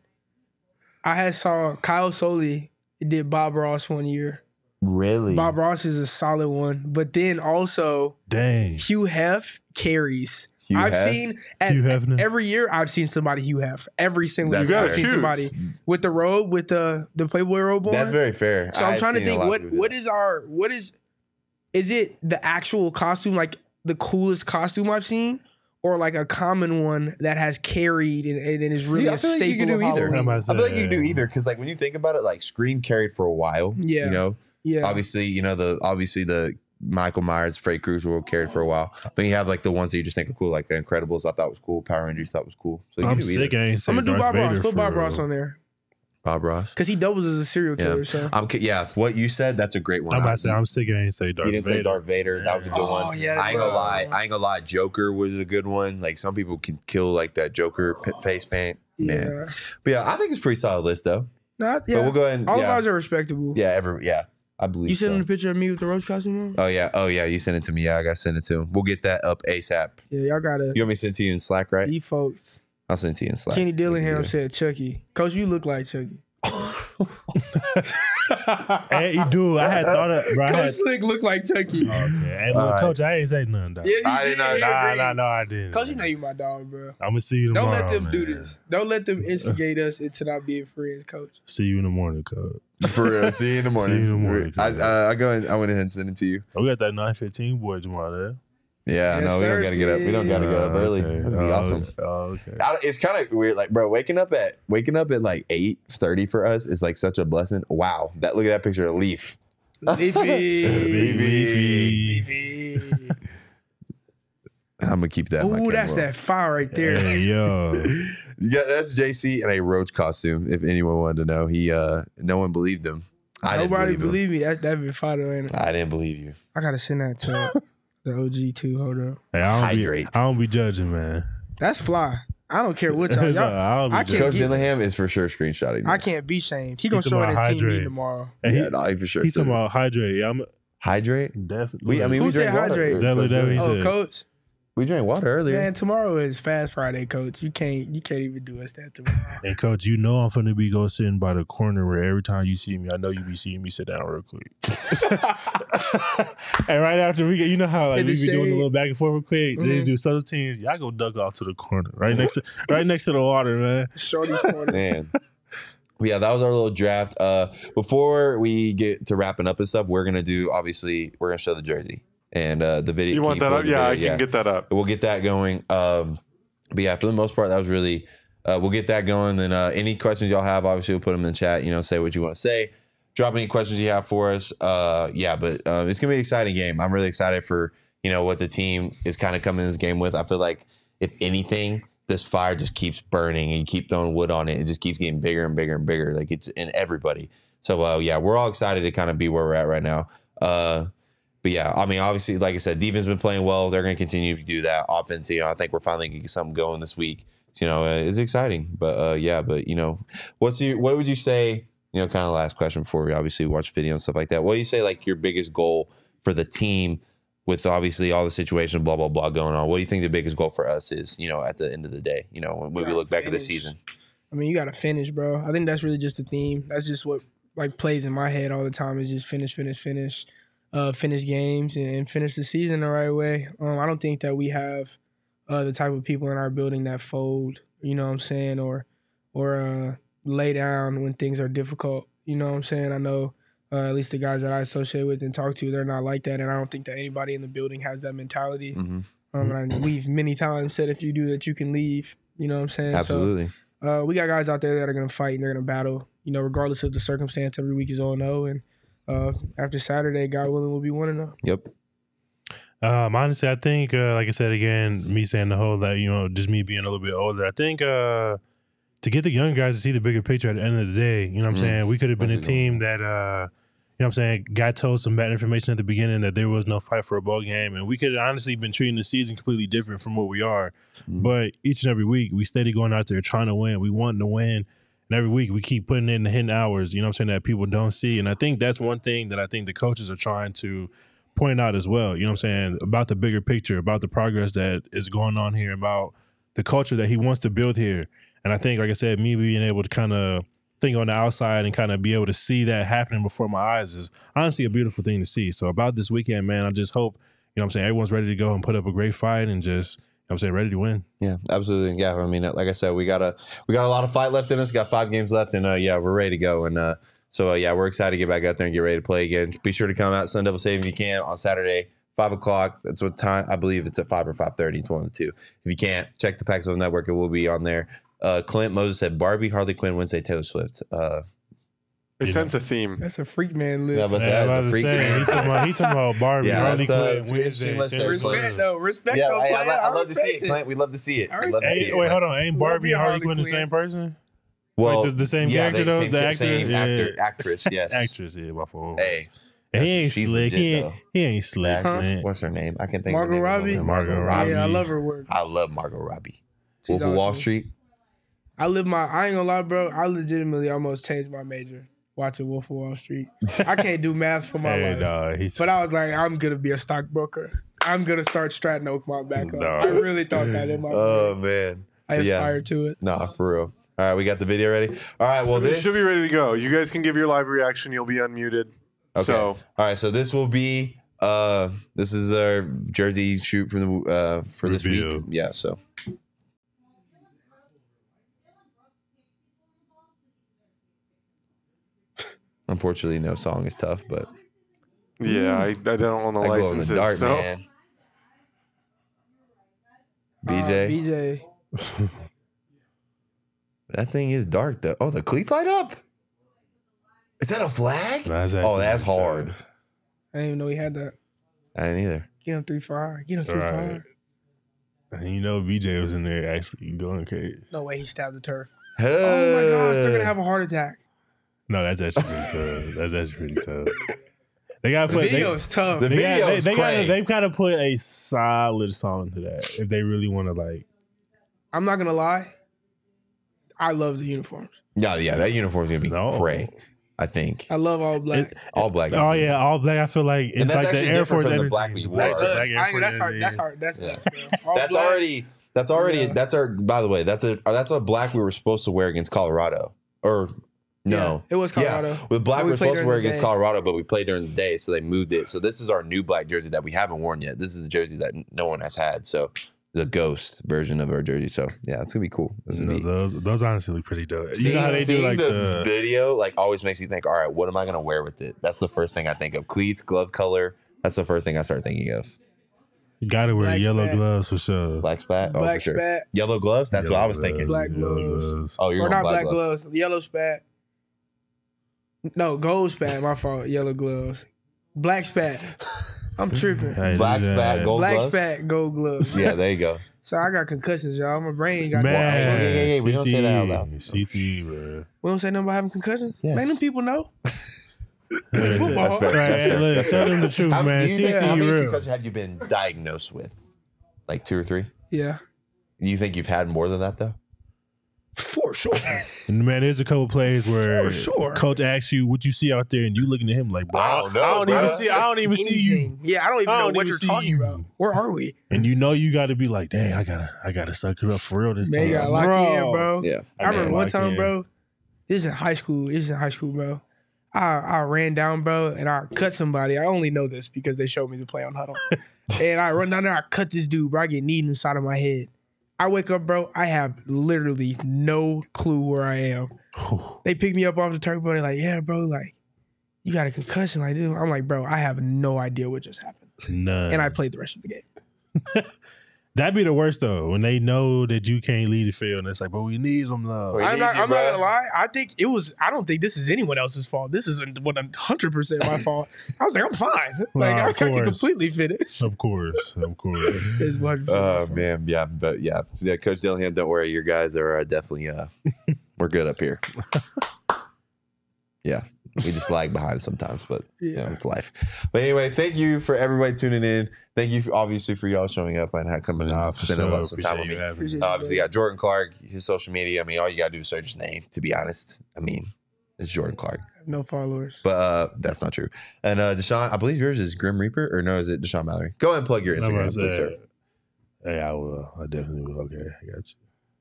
Speaker 2: I had saw Kyle Soelle did Bob Ross one year.
Speaker 1: Really?
Speaker 2: Bob Ross is a solid one, but then also
Speaker 3: Dang.
Speaker 2: Hugh Hef carries.
Speaker 1: Hugh
Speaker 2: I've
Speaker 1: Hef?
Speaker 2: seen at,
Speaker 3: Hugh Hefner.
Speaker 2: every year. I've seen somebody Hugh Hef every single
Speaker 1: That's
Speaker 2: year. I've
Speaker 1: fair.
Speaker 2: seen somebody with the robe with the the Playboy robe on.
Speaker 1: That's very fair.
Speaker 2: So I'm
Speaker 1: I've
Speaker 2: trying to think
Speaker 1: lot
Speaker 2: what
Speaker 1: people do
Speaker 2: what
Speaker 1: that.
Speaker 2: is our what is is it the actual costume like the coolest costume I've seen or like a common one that has carried and, and it is really
Speaker 1: Yeah, I
Speaker 2: a
Speaker 1: feel like you can do either.
Speaker 3: I'm
Speaker 1: feel like you can do either because, like, when you think about it, like Scream carried for a while.
Speaker 2: Yeah.
Speaker 1: You know,
Speaker 2: Yeah.
Speaker 1: obviously, you know the obviously the Michael Myers, Freddy Krueger were carried for a while. Then you have like the ones that you just think are cool, like the Incredibles. I thought was cool. Power Rangers thought was cool. So you
Speaker 3: I'm
Speaker 1: do
Speaker 3: sick.
Speaker 1: either.
Speaker 3: I ain't say
Speaker 2: I'm gonna do
Speaker 3: Darth
Speaker 2: Bob Ross. Put Bob. Ross on there
Speaker 1: Bob Ross.
Speaker 2: because he doubles as a serial
Speaker 1: Yeah.
Speaker 2: killer. So
Speaker 1: I'm yeah. What you said, that's a great one.
Speaker 3: I'm about
Speaker 1: I-
Speaker 3: to say I'm sick. I ain't say Darth
Speaker 1: you didn't
Speaker 3: Vader.
Speaker 1: say Darth Vader. That was a good
Speaker 2: Oh,
Speaker 1: one.
Speaker 2: yeah,
Speaker 1: I ain't gonna lie. I ain't gonna lie. Joker was a good one. Like some people can kill like that Joker p- face paint. Man.
Speaker 2: yeah,
Speaker 1: But yeah, I think it's a pretty solid list though.
Speaker 2: not
Speaker 1: But we'll go ahead and
Speaker 2: All
Speaker 1: yeah,
Speaker 2: of ours are respectable.
Speaker 1: yeah, every yeah. I believe
Speaker 2: You sent
Speaker 1: so.
Speaker 2: him a picture of me with the roach costume on?
Speaker 1: Oh yeah, oh yeah. You sent it to me. Yeah, I got to send it to him. We'll get that up ASAP.
Speaker 2: Yeah, y'all gotta.
Speaker 1: You want me to send it to you in Slack, right?
Speaker 2: You folks.
Speaker 1: I'll send it to you in Slack.
Speaker 2: Kenny Dillingham
Speaker 1: Yeah.
Speaker 2: said Chucky. Coach, you look like Chucky.
Speaker 3: Hey, you do. I had thought of, bro. I had,
Speaker 2: Coach Slick look like Chucky.
Speaker 3: okay. Hey, look,
Speaker 1: All right.
Speaker 3: coach, I ain't say nothing. Dog.
Speaker 2: Yeah, he
Speaker 1: I
Speaker 2: did.
Speaker 1: did not-
Speaker 2: he
Speaker 3: Nah,
Speaker 2: agreed.
Speaker 3: nah, no, I didn't.
Speaker 2: Coach, you know you my dog, bro.
Speaker 3: I'm gonna see you
Speaker 2: in
Speaker 3: the morning.
Speaker 2: Don't let them do this. Don't let them instigate us into not being friends, Coach.
Speaker 3: See you in the morning, coach.
Speaker 1: For real. See you in the morning.
Speaker 3: See you in the morning,
Speaker 1: I,
Speaker 3: cool.
Speaker 1: uh, I go. And, I went ahead and sent it to you.
Speaker 3: Oh, we got that 915 boy tomorrow there.
Speaker 1: Yeah,
Speaker 2: Yes,
Speaker 1: no, we don't gotta get up. We don't gotta get up
Speaker 3: Oh,
Speaker 1: early.
Speaker 3: okay.
Speaker 1: That's gonna be
Speaker 3: Oh,
Speaker 1: awesome.
Speaker 3: Oh, okay.
Speaker 1: I, it's kind of weird, like bro, waking up at waking up at like eight thirty for us is like such a blessing. Wow, that look at that picture of Leaf.
Speaker 3: Big
Speaker 1: Leafy.
Speaker 3: Leafy.
Speaker 1: I'm gonna keep that. in my
Speaker 2: Ooh, that's
Speaker 1: camera.
Speaker 2: that fire right there.
Speaker 3: Hey, yo.
Speaker 1: Yeah, that's JC in a roach costume. If anyone wanted to know, he uh no one believed him. I
Speaker 2: Nobody
Speaker 1: didn't believe,
Speaker 2: believe me. That's that been fire, ain't it?
Speaker 1: I didn't believe you.
Speaker 2: I gotta send that to the OG too. Hold up.
Speaker 3: Hey, I don't
Speaker 1: Hydrate.
Speaker 3: Be, I don't be judging, man.
Speaker 2: That's fly. I don't care what y'all. Y'all
Speaker 3: I don't be
Speaker 2: I can't
Speaker 1: Coach
Speaker 2: get-
Speaker 1: Dillingham is for sure screenshotting.
Speaker 2: I can't be shamed. He gonna show it
Speaker 3: talking
Speaker 2: in
Speaker 3: about
Speaker 2: team meeting
Speaker 3: hydrate.
Speaker 2: tomorrow.
Speaker 3: Hey,
Speaker 1: Yeah,
Speaker 3: he,
Speaker 1: no, he for sure.
Speaker 3: he's talking about hydrate. Yeah, I'm
Speaker 1: hydrate.
Speaker 3: definitely.
Speaker 1: We, I mean,
Speaker 2: Who
Speaker 1: we
Speaker 2: said
Speaker 1: drank
Speaker 2: hydrate?
Speaker 1: earlier.
Speaker 3: Definitely, definitely. He
Speaker 2: Oh,
Speaker 3: said-
Speaker 2: coach.
Speaker 1: We drank water earlier.
Speaker 2: Man, tomorrow is Fast Friday, coach. You can't you can't even do us that tomorrow.
Speaker 3: And coach, you know I'm finna be go sitting by the corner where every time you see me, I know you be seeing me sit down real quick. and right after we get, you know how like
Speaker 2: In
Speaker 3: we
Speaker 2: the
Speaker 3: be doing a little back and forth real quick. Then you
Speaker 2: Mhm.
Speaker 3: do special teams. Y'all go duck off to the corner, right next to right next to the water, man.
Speaker 2: Shorty's corner.
Speaker 1: Man. yeah, that was our little draft. Uh, before we get to wrapping up and stuff, we're gonna do obviously we're gonna show the jersey and uh, the video.
Speaker 4: You want that up? Yeah, I
Speaker 1: video?
Speaker 4: can get that up.
Speaker 1: We'll get that going. Um, but yeah, for the most part, that was really. Uh, we'll get that going. Then uh, any questions y'all have, obviously, we'll put them in the chat. You know, say what you want to say. Drop any questions you have for us. Uh, yeah, but uh, it's gonna be an exciting game. I'm really excited for you know what the team is kind of coming in this game with. I feel like if anything, this fire just keeps burning and you keep throwing wood on it. It just keeps getting bigger and bigger and bigger. Like it's in everybody. So uh, yeah, we're all excited to kind of be where we're at right now. Uh, but yeah, I mean, obviously, like I said, defense been playing well. They're going to continue to do that. Offense, you know, I think we're finally getting something going this week. You know, uh, it's exciting. But uh, yeah, but you know, what's your what would you say? You know, kind of last question before we obviously watch video and stuff like that. What do you say like your biggest goal for the team with obviously all the situation, blah blah blah going on? What do you think the biggest goal for us is? You know, at the end of the day, you know, when, when we look back at the season.
Speaker 2: I mean, you gotta finish, bro. I think that's really just the theme. That's just what like plays in my head all the time is just finish, finish, finish, uh, finish games and, and finish the season the right way. Um, I don't think that we have uh, the type of people in our building that fold. You know what I'm saying, or or uh, lay down when things are difficult. You know what I'm saying. I know. Uh, at least the guys that I associate with and talk to, they're not like that, and I don't think that anybody in the building has that mentality.
Speaker 1: Mhm.
Speaker 2: Um, and I, we've many times said if you do that, you can leave. You know what I'm saying? So,
Speaker 1: Absolutely.
Speaker 2: uh, we got guys out there that are gonna fight and they're gonna battle. You know, regardless of the circumstance, every week is 0 0. And uh, after Saturday, God willing, we'll be 1 0.
Speaker 1: Yep.
Speaker 3: Um, honestly, I think, uh, like I said again, me saying the whole that you know, just me being a little bit older. I think uh, to get the young guys to see the bigger picture at the end of the day, you know what I'm
Speaker 1: Mm.
Speaker 3: saying? We could have been a
Speaker 1: What's it
Speaker 3: team that, uh, you know what I'm saying, got told some bad information at the beginning that there was no fight for a ball game. And we could have honestly been treating the season completely different from what we are.
Speaker 1: Mhm.
Speaker 3: But each and every week, we steady going out there trying to win. We want to win. And every week we keep putting in the hidden hours, you know what I'm saying, that people don't see. And I think that's one thing that I think the coaches are trying to point out as well, you know what I'm saying, about the bigger picture, about the progress that is going on here, about the culture that he wants to build here. And I think, like I said, me being able to kind of think on the outside and kind of be able to see that happening before my eyes is honestly a beautiful thing to see. So about this weekend, man, I just hope, you know what I'm saying, everyone's ready to go and put up a great fight and just, what I'm saying, ready to win.
Speaker 1: Yeah, absolutely. Yeah, I mean, like I said, we got a we got a lot of fight left in us. Got five games left, and uh, yeah, we're ready to go. And uh, so uh, yeah, we're excited to get back out there and get ready to play again. Be sure to come out Sun Devil Stadium if you can on Saturday, five o'clock. That's what time I believe it's at five or five thirty. It's one of the two. If you can't, check the Pac-12 Network. It will be on there. Uh, Clint Moses said Barbie, Harley Quinn, Wednesday, Taylor Swift. Uh,
Speaker 4: They
Speaker 3: You
Speaker 4: sense a theme.
Speaker 2: That's a freak man list.
Speaker 1: Yeah, but-
Speaker 3: Yeah,
Speaker 1: that
Speaker 3: I
Speaker 1: is a freak
Speaker 3: saying,
Speaker 1: thing.
Speaker 3: he talking about, he talking about Barbie,
Speaker 1: Yeah,
Speaker 3: Harley
Speaker 1: that's,
Speaker 3: Quinn,
Speaker 1: it's an interesting
Speaker 3: Wednesday,
Speaker 1: list there.
Speaker 3: Taylor
Speaker 1: Respect,
Speaker 2: though. Respect
Speaker 1: yeah,
Speaker 2: though,
Speaker 1: I, I, I
Speaker 2: I
Speaker 1: love to see it,
Speaker 2: respect
Speaker 1: Clint. We love to see it.
Speaker 2: I
Speaker 1: We love to see
Speaker 3: Hey,
Speaker 1: it.
Speaker 3: wait, hold on. Ain't Barbie and Harley
Speaker 2: Harley
Speaker 3: Quinn the same person?
Speaker 1: Well,
Speaker 3: the- the same
Speaker 1: yeah,
Speaker 3: character, though?
Speaker 1: Same,
Speaker 3: The actor?
Speaker 1: same
Speaker 3: Yeah.
Speaker 1: actor, actress. Yes.
Speaker 3: Actress, yeah, my fault.
Speaker 1: Hey,
Speaker 3: he ain't slick.
Speaker 1: legit,
Speaker 3: He ain't,
Speaker 1: though.
Speaker 3: he ain't slick,
Speaker 1: actress.
Speaker 3: man.
Speaker 1: What's her name? I can think.
Speaker 2: Margot
Speaker 1: of her name.
Speaker 2: Robbie?
Speaker 1: Margot
Speaker 3: Margot
Speaker 1: Robbie.
Speaker 2: Yeah, I love her work.
Speaker 1: I love Margot Robbie.
Speaker 2: She's
Speaker 1: Wolf of Wall. Street.
Speaker 2: I live my. I ain't gonna lie, bro. I legitimately almost changed my major watching Wolf of Wall Street. I can't do math for my
Speaker 3: Hey,
Speaker 2: life,
Speaker 3: nah, he's
Speaker 2: but I was like, I'm gonna be a stockbroker. I'm gonna start Stratton Oakmont back up.
Speaker 3: Nah.
Speaker 2: I really thought that in my.
Speaker 1: Oh
Speaker 2: brain.
Speaker 1: man.
Speaker 2: I
Speaker 1: yeah.
Speaker 2: aspired to it.
Speaker 1: Nah, for real. All right, we got the video ready. All right, well
Speaker 4: This
Speaker 1: this
Speaker 4: should be ready to go. You guys can give your live reaction. You'll be unmuted.
Speaker 1: Okay.
Speaker 4: So
Speaker 1: All right, so this will be uh this is our jersey shoot from the uh for this week. Yeah, so Unfortunately, no song is tough, but
Speaker 4: yeah, I, I don't want the
Speaker 1: I glow in
Speaker 4: licenses.
Speaker 1: the dark,
Speaker 4: so
Speaker 1: man.
Speaker 2: Uh,
Speaker 1: BJ,
Speaker 2: BJ.
Speaker 1: that thing is dark though. Oh, the cleats light up. Is that a flag?
Speaker 3: That's
Speaker 1: oh, that's hard.
Speaker 3: tough.
Speaker 2: I didn't even know he had that.
Speaker 1: I didn't either.
Speaker 2: Get him three fire. Get him three
Speaker 3: Right.
Speaker 2: fire.
Speaker 3: And you know, BJ was in there actually going crazy.
Speaker 2: No way he stabbed the turf. Oh my gosh, they're gonna have a heart attack.
Speaker 3: No, that's actually pretty tough. That's actually pretty tough. They got to
Speaker 2: The
Speaker 3: put.
Speaker 2: video
Speaker 3: They,
Speaker 2: is tough.
Speaker 1: The
Speaker 3: they,
Speaker 1: video
Speaker 3: got, they,
Speaker 1: is
Speaker 3: they
Speaker 1: crazy.
Speaker 3: gotta, they've got to put a solid song to that if they really want to like.
Speaker 2: I'm not gonna lie. I love the uniforms.
Speaker 1: Yeah, yeah, that uniform's gonna be
Speaker 3: No.
Speaker 1: cray. I think
Speaker 2: I love all black.
Speaker 1: all black.
Speaker 3: Oh yeah, all black. I feel like it's like the Air Force
Speaker 1: from the black we
Speaker 3: The
Speaker 1: wore.
Speaker 3: black-
Speaker 1: That
Speaker 3: black Air
Speaker 2: I ain't-
Speaker 3: Force
Speaker 2: that's hard. That's hard. That's
Speaker 1: Yeah.
Speaker 2: all
Speaker 1: that's already that's already
Speaker 2: Yeah.
Speaker 1: that's our by the way that's a that's a black we were supposed to wear against Colorado or no
Speaker 2: Yeah, it was Colorado.
Speaker 1: yeah with black we
Speaker 2: we
Speaker 1: were supposed to wear against. Colorado but we played during the day so they moved it so this is our new black jersey that we haven't worn yet this is the jersey that no one has had so the ghost version of our jersey so yeah it's gonna be cool this is
Speaker 3: No,
Speaker 1: neat.
Speaker 3: those those honestly look pretty dope.
Speaker 1: Seeing,
Speaker 3: you know how they do like
Speaker 1: the,
Speaker 3: the,
Speaker 1: video like always makes you think all right what am I gonna wear with it that's the first thing I think of cleats glove color that's the first thing I start thinking of
Speaker 3: you gotta wear
Speaker 2: Black
Speaker 3: yellow
Speaker 2: spat.
Speaker 3: gloves for sure.
Speaker 1: black spat oh
Speaker 2: Black
Speaker 1: for sure
Speaker 2: spat.
Speaker 1: yellow gloves that's what I
Speaker 3: Yellow
Speaker 1: was thinking
Speaker 2: Black gloves.
Speaker 1: oh you're
Speaker 2: or
Speaker 1: on
Speaker 2: not
Speaker 1: black,
Speaker 2: black
Speaker 1: gloves.
Speaker 2: gloves. Yellow spat. No, gold spat. My fault. Yellow gloves. Black spat. I'm tripping.
Speaker 1: Black spat, gold
Speaker 2: Black
Speaker 1: gloves?
Speaker 2: spat, gold gloves.
Speaker 1: Yeah, there you go.
Speaker 2: So I got concussions, y'all. My brain got.
Speaker 1: Hey,
Speaker 3: Man,
Speaker 1: hey, hey, hey, we don't say that out
Speaker 3: CTE,
Speaker 1: loud.
Speaker 3: CTE, bro.
Speaker 2: We don't say nothing about having concussions.
Speaker 1: Yes.
Speaker 2: Man, them people know.
Speaker 3: Yeah,
Speaker 2: Football.
Speaker 1: That's fair.
Speaker 3: Right,
Speaker 1: That's fair.
Speaker 3: look,
Speaker 1: That's
Speaker 3: tell
Speaker 1: fair.
Speaker 3: them the truth,
Speaker 1: How,
Speaker 3: man.
Speaker 1: do you think- how many
Speaker 3: real.
Speaker 1: concussions have you been diagnosed with? Like two or three?
Speaker 2: Yeah,
Speaker 1: You think you've had more than that though?
Speaker 2: For sure.
Speaker 3: And man, there's a couple plays where
Speaker 2: For sure.
Speaker 3: coach asks you what you see out there, and you looking at him like, bro,
Speaker 1: I don't know,
Speaker 3: I don't
Speaker 1: bro.
Speaker 3: even see. I don't even see you.
Speaker 2: Yeah, I don't even
Speaker 3: I
Speaker 2: know
Speaker 3: don't
Speaker 2: what
Speaker 3: even
Speaker 2: you're talking
Speaker 3: you.
Speaker 2: about. Where are we?
Speaker 3: And you know you got to be like, dang, I gotta, I gotta suck it up for real this
Speaker 2: Man,
Speaker 3: time,
Speaker 2: you gotta in, bro.
Speaker 1: Yeah.
Speaker 2: I remember
Speaker 3: gotta
Speaker 2: one time,
Speaker 3: in.
Speaker 2: bro. This is in high school. This is in high school, bro. I, I ran down, bro, and I cut somebody. I only know this because they showed me the play on huddle. and I run down there, I cut this dude, bro. I get kneed inside of my head. I wake up, bro. I have literally no clue where I am. They pick me up off the turf, bro. They're like, yeah, bro, like, you got a concussion like dude, I'm like, bro, I have no idea what just happened.
Speaker 3: None.
Speaker 2: And I played the rest of the game.
Speaker 3: That'd be the worst though when they know that you can't lead the field, and it's like, but we need them love.
Speaker 1: We
Speaker 2: I'm, not,
Speaker 1: you,
Speaker 2: I'm not gonna lie. I think it was. I don't think this is anyone else's fault. This is what one hundred percent my fault. I was like, I'm fine. Like
Speaker 3: Nah,
Speaker 2: I
Speaker 3: of
Speaker 2: can completely finish.
Speaker 3: Of course, of course.
Speaker 2: It's 100% my
Speaker 1: Oh man, yeah, but yeah, yeah. Coach Dillingham, don't worry, your guys are uh, definitely uh, we're good up here. yeah, We just lag behind sometimes, but you know,
Speaker 2: Yeah.
Speaker 1: it's life. But anyway, thank you for everybody tuning in. Thank you, for, obviously, for y'all showing up and ha- coming
Speaker 3: Nah,
Speaker 1: and spending
Speaker 3: sure.
Speaker 1: a lot of time with me.
Speaker 3: having me.
Speaker 2: Appreciate
Speaker 1: Uh, obviously, you got Jordan Clark, his social media. I mean, all you gotta do is search his name. To be honest, I mean, it's Jordan Clark.
Speaker 2: No followers.
Speaker 1: But uh, that's not true. And uh, Dashaun, I believe yours is Grim Reaper, or no, is it Dashaun Mallory? Go ahead and plug your
Speaker 3: I'm gonna
Speaker 1: Instagram, please, sir.
Speaker 3: Hey, I will. I definitely will. Okay, I got you.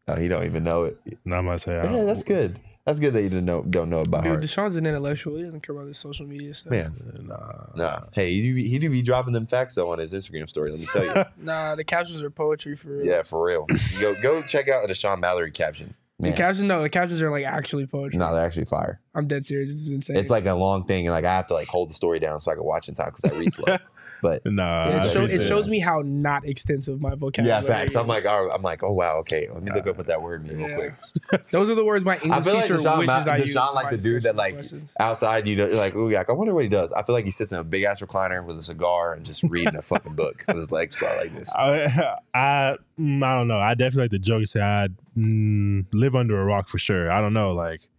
Speaker 1: Oh, he don't even know it.
Speaker 3: No, I'm gonna say.
Speaker 1: Yeah, that's good. That's good that you didn't know, don't know it by
Speaker 2: Dude,
Speaker 1: heart.
Speaker 2: Dashaun's an intellectual. He doesn't care about this social media stuff.
Speaker 1: Man,
Speaker 3: Nah.
Speaker 1: nah. Hey, he do be, he do be dropping them facts though on his Instagram story. Let me tell you.
Speaker 2: Nah, the captions are poetry for real.
Speaker 1: yeah, for real. Go go check out a Dashaun Mallory caption.
Speaker 2: The captions, no, the captions are like actually poetry.
Speaker 1: no, they're actually fire.
Speaker 2: I'm dead serious. This is insane.
Speaker 1: It's like a long thing, and like I have to like hold the story down so I can watch in time because I read slow. But
Speaker 3: Nah.
Speaker 2: It, show, it shows me how not extensive my vocabulary.
Speaker 1: yeah,
Speaker 2: vocabulary.
Speaker 1: facts. I'm
Speaker 2: is.
Speaker 1: like, oh, I'm like, oh wow, okay. Let me look up what that word means real quick.
Speaker 2: Those are the words my English
Speaker 1: I feel like
Speaker 2: teacher
Speaker 1: Dashaun,
Speaker 2: wishes
Speaker 1: Ma-
Speaker 2: I used. Dashaun
Speaker 1: like the dude that like
Speaker 2: questions.
Speaker 1: outside, you know, you're like, ooh, yeah, I wonder what he does. I feel like he sits in a big ass recliner with a cigar and just reading a fucking book with his legs spread like this.
Speaker 3: I, I, mm, I don't know. I definitely like the joke and say I mm, live under a rock for sure. I don't know. Like,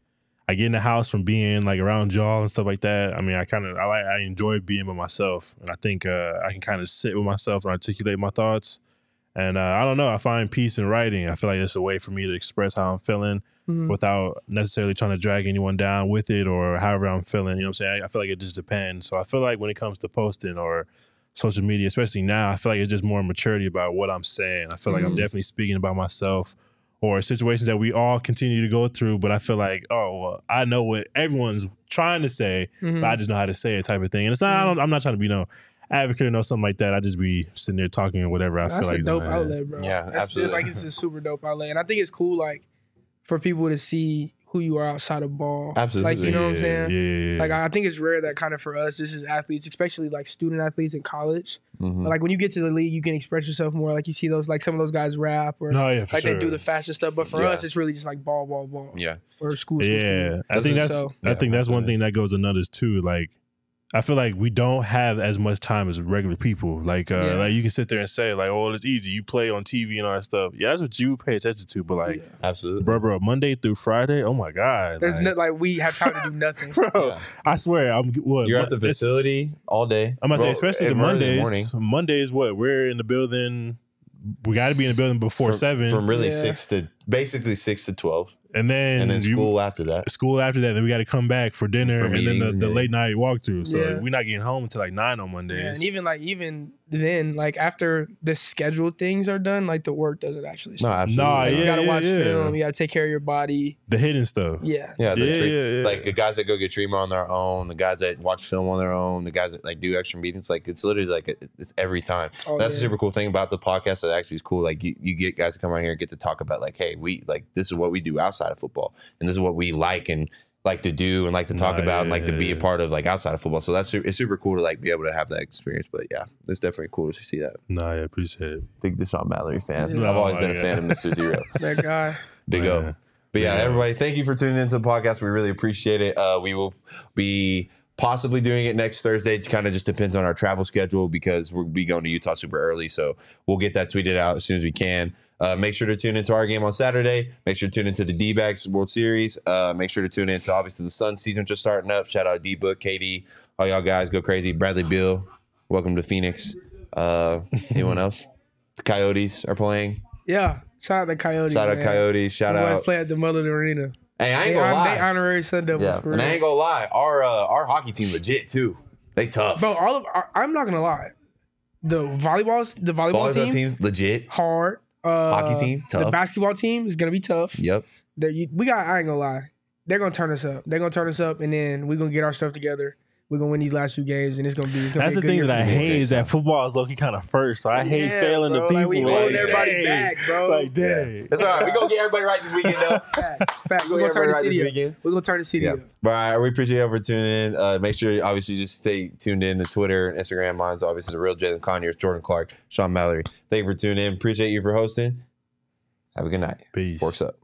Speaker 3: I get in the house from being like around y'all and stuff like that. I mean, I kind of, I like, I enjoy being by myself, and I think uh, I can kind of sit with myself and articulate my thoughts. And uh, I don't know. I find peace in writing. I feel like it's a way for me to express how I'm feeling
Speaker 2: Mhm.
Speaker 3: without necessarily trying to drag anyone down with it or however I'm feeling. You know what I'm saying? I, I feel like it just depends. So I feel like when it comes to posting or social media, especially now, I feel like it's just more maturity about what I'm saying. I feel like I'm
Speaker 1: Mhm.
Speaker 3: definitely speaking about myself or situations that we all continue to go through. But I feel like, oh, well, I know what everyone's trying to say,
Speaker 2: Mhm.
Speaker 3: but I just know how to say it type of thing. And it's not, I don't, I'm not trying to be no advocate or no something like that. I just be sitting there talking or whatever I
Speaker 2: That's
Speaker 3: feel like.
Speaker 2: a dope outlet, bro.
Speaker 1: Yeah,
Speaker 2: That's-
Speaker 1: absolutely.
Speaker 2: Like it's a super dope outlet, and I think it's cool, like for people to see who you are outside of ball.
Speaker 1: Absolutely.
Speaker 2: Like you know what I'm saying?
Speaker 3: Yeah, yeah, yeah.
Speaker 2: Like I I think it's rare that kind of for us, this is athletes, especially like student athletes in college.
Speaker 1: Mhm.
Speaker 2: But like when you get to the league, you can express yourself more. Like you see those, like some of those guys rap or
Speaker 3: no, yeah,
Speaker 2: like
Speaker 3: sure.
Speaker 2: they do the fashion stuff. But for
Speaker 1: Yeah.
Speaker 2: us, it's really just like ball, ball, ball,
Speaker 1: Yeah.
Speaker 2: or school, school,
Speaker 3: yeah,
Speaker 2: school.
Speaker 3: I think that's
Speaker 2: So-
Speaker 3: I think that's one
Speaker 1: absolutely.
Speaker 3: thing that goes to others too. Like, I feel like we don't have as much time as regular people. Like, uh,
Speaker 2: Yeah.
Speaker 3: like you can sit there and say like, "Oh, it's easy. You play on TV and all that stuff." Yeah, that's what you pay attention to. But like,
Speaker 2: Yeah.
Speaker 1: Absolutely.
Speaker 3: bro, bro, Monday through Friday. Oh my god,
Speaker 2: There's
Speaker 3: like,
Speaker 2: no, like we have time to do nothing.
Speaker 3: bro.
Speaker 1: Yeah.
Speaker 3: I swear, I'm what
Speaker 1: You're at the facility all day.
Speaker 3: I'm gonna say, especially the
Speaker 1: and early in
Speaker 3: Mondays.
Speaker 1: morning.
Speaker 3: Mondays, what we're in the building. We got to be in the building before
Speaker 1: from,
Speaker 3: seven,
Speaker 1: From really
Speaker 2: Yeah.
Speaker 1: six to basically six to twelve,
Speaker 3: and then
Speaker 1: and then
Speaker 3: you-
Speaker 1: school after that.
Speaker 3: school after that. Then we got to come back for dinner,
Speaker 1: For
Speaker 3: and then the,
Speaker 1: meetings,
Speaker 3: the
Speaker 1: yeah.
Speaker 3: late night walkthrough. So
Speaker 2: Yeah.
Speaker 3: we're not getting home until like nine on Mondays.
Speaker 2: Yeah, and even like even then, like after the scheduled things are done, like the work doesn't actually
Speaker 1: No,
Speaker 2: stop.
Speaker 1: absolutely.
Speaker 3: Nah,
Speaker 2: Like,
Speaker 3: yeah,
Speaker 2: you gotta watch
Speaker 3: yeah.
Speaker 2: film, you gotta take care of your body.
Speaker 3: the hidden stuff.
Speaker 2: Yeah.
Speaker 1: Yeah, the
Speaker 3: Yeah,
Speaker 1: tre-
Speaker 3: yeah, yeah.
Speaker 1: like the guys that go get treatment on their own, the guys that watch film on their own, the guys that like do extra meetings. Like it's literally like it- it's every time.
Speaker 2: Oh,
Speaker 1: That's the
Speaker 2: yeah.
Speaker 1: super cool thing about the podcast. That actually is cool. Like you, you get guys to come out here and get to talk about like, hey, we like this is what we do outside of football, and this is what we like and like to do and like to talk
Speaker 3: Nah,
Speaker 1: about and like to be
Speaker 3: yeah.
Speaker 1: a part of like outside of football. So that's it's super cool to like be able to have that experience. But yeah, it's definitely cool to see that.
Speaker 3: No, I appreciate it.
Speaker 1: Big Dashaun Mallory fan.
Speaker 2: Yeah.
Speaker 1: I've always
Speaker 3: Oh,
Speaker 1: been a fan of Mr. Zero.
Speaker 2: That guy.
Speaker 1: Big
Speaker 3: Yeah.
Speaker 1: up. But yeah,
Speaker 3: Yeah.
Speaker 1: everybody, thank you for tuning into the podcast. We really appreciate it. Uh, we will be possibly doing it next Thursday. It kind of just depends on our travel schedule because we'll be going to Utah super early. So we'll get that tweeted out as soon as we can. Uh, make sure to tune into our game on Saturday. Make sure to tune into the D backs World Series. Uh, make sure to tune into obviously the Sun season just starting up. Shout out D Book, KD, all y'all guys go crazy. Bradley Beal, welcome to Phoenix. Uh, anyone else? The Coyotes are playing.
Speaker 2: Yeah. Shout out the Coyotes.
Speaker 1: Shout out
Speaker 2: man.
Speaker 1: Coyotes. Shout
Speaker 2: boys
Speaker 1: out.
Speaker 2: play at the Mullet Arena.
Speaker 1: Hey, I ain't gonna lie.
Speaker 2: they honorary Sun Devils
Speaker 1: Yeah, and I ain't gonna lie, our uh, our hockey team legit too. They tough.
Speaker 2: Bro, all of our, I'm not gonna lie. The volleyballs, the volleyball,
Speaker 1: volleyball
Speaker 2: team,
Speaker 1: team's legit.
Speaker 2: hard. Uh,
Speaker 1: Hockey team,
Speaker 2: The basketball team is gonna be tough.
Speaker 1: Yep.
Speaker 2: They're- you- we got. I ain't gonna lie. They're gonna turn us up. They're gonna turn us up, and then we're gonna get our stuff together. We're gonna win these last few games, and it's gonna be. It's gonna
Speaker 3: That's
Speaker 2: be
Speaker 3: the thing that I hate is that football is low key kind of first. So I hate
Speaker 2: Yeah,
Speaker 3: failing
Speaker 2: bro,
Speaker 3: the
Speaker 2: like,
Speaker 3: people.
Speaker 2: we
Speaker 1: holding
Speaker 2: everybody
Speaker 3: dang.
Speaker 2: back, bro.
Speaker 3: Like, dang.
Speaker 1: It's all right. We're gonna get everybody right this weekend though.
Speaker 2: Facts, facts.
Speaker 1: We're
Speaker 2: We're
Speaker 1: gonna
Speaker 2: gonna turn the
Speaker 1: right
Speaker 2: city up.
Speaker 1: weekend.
Speaker 2: We're gonna turn the city
Speaker 1: Yeah.
Speaker 2: up.
Speaker 1: But I we appreciate y'all for tuning in. Uh, make sure you obviously just stay tuned in to Twitter and Instagram. Mine's obviously the real Jalin Conyers, Jordan Clark, Sean Mallory. Thank you for tuning in. Appreciate you for hosting. Have a good night.
Speaker 3: Peace.
Speaker 1: Forks up.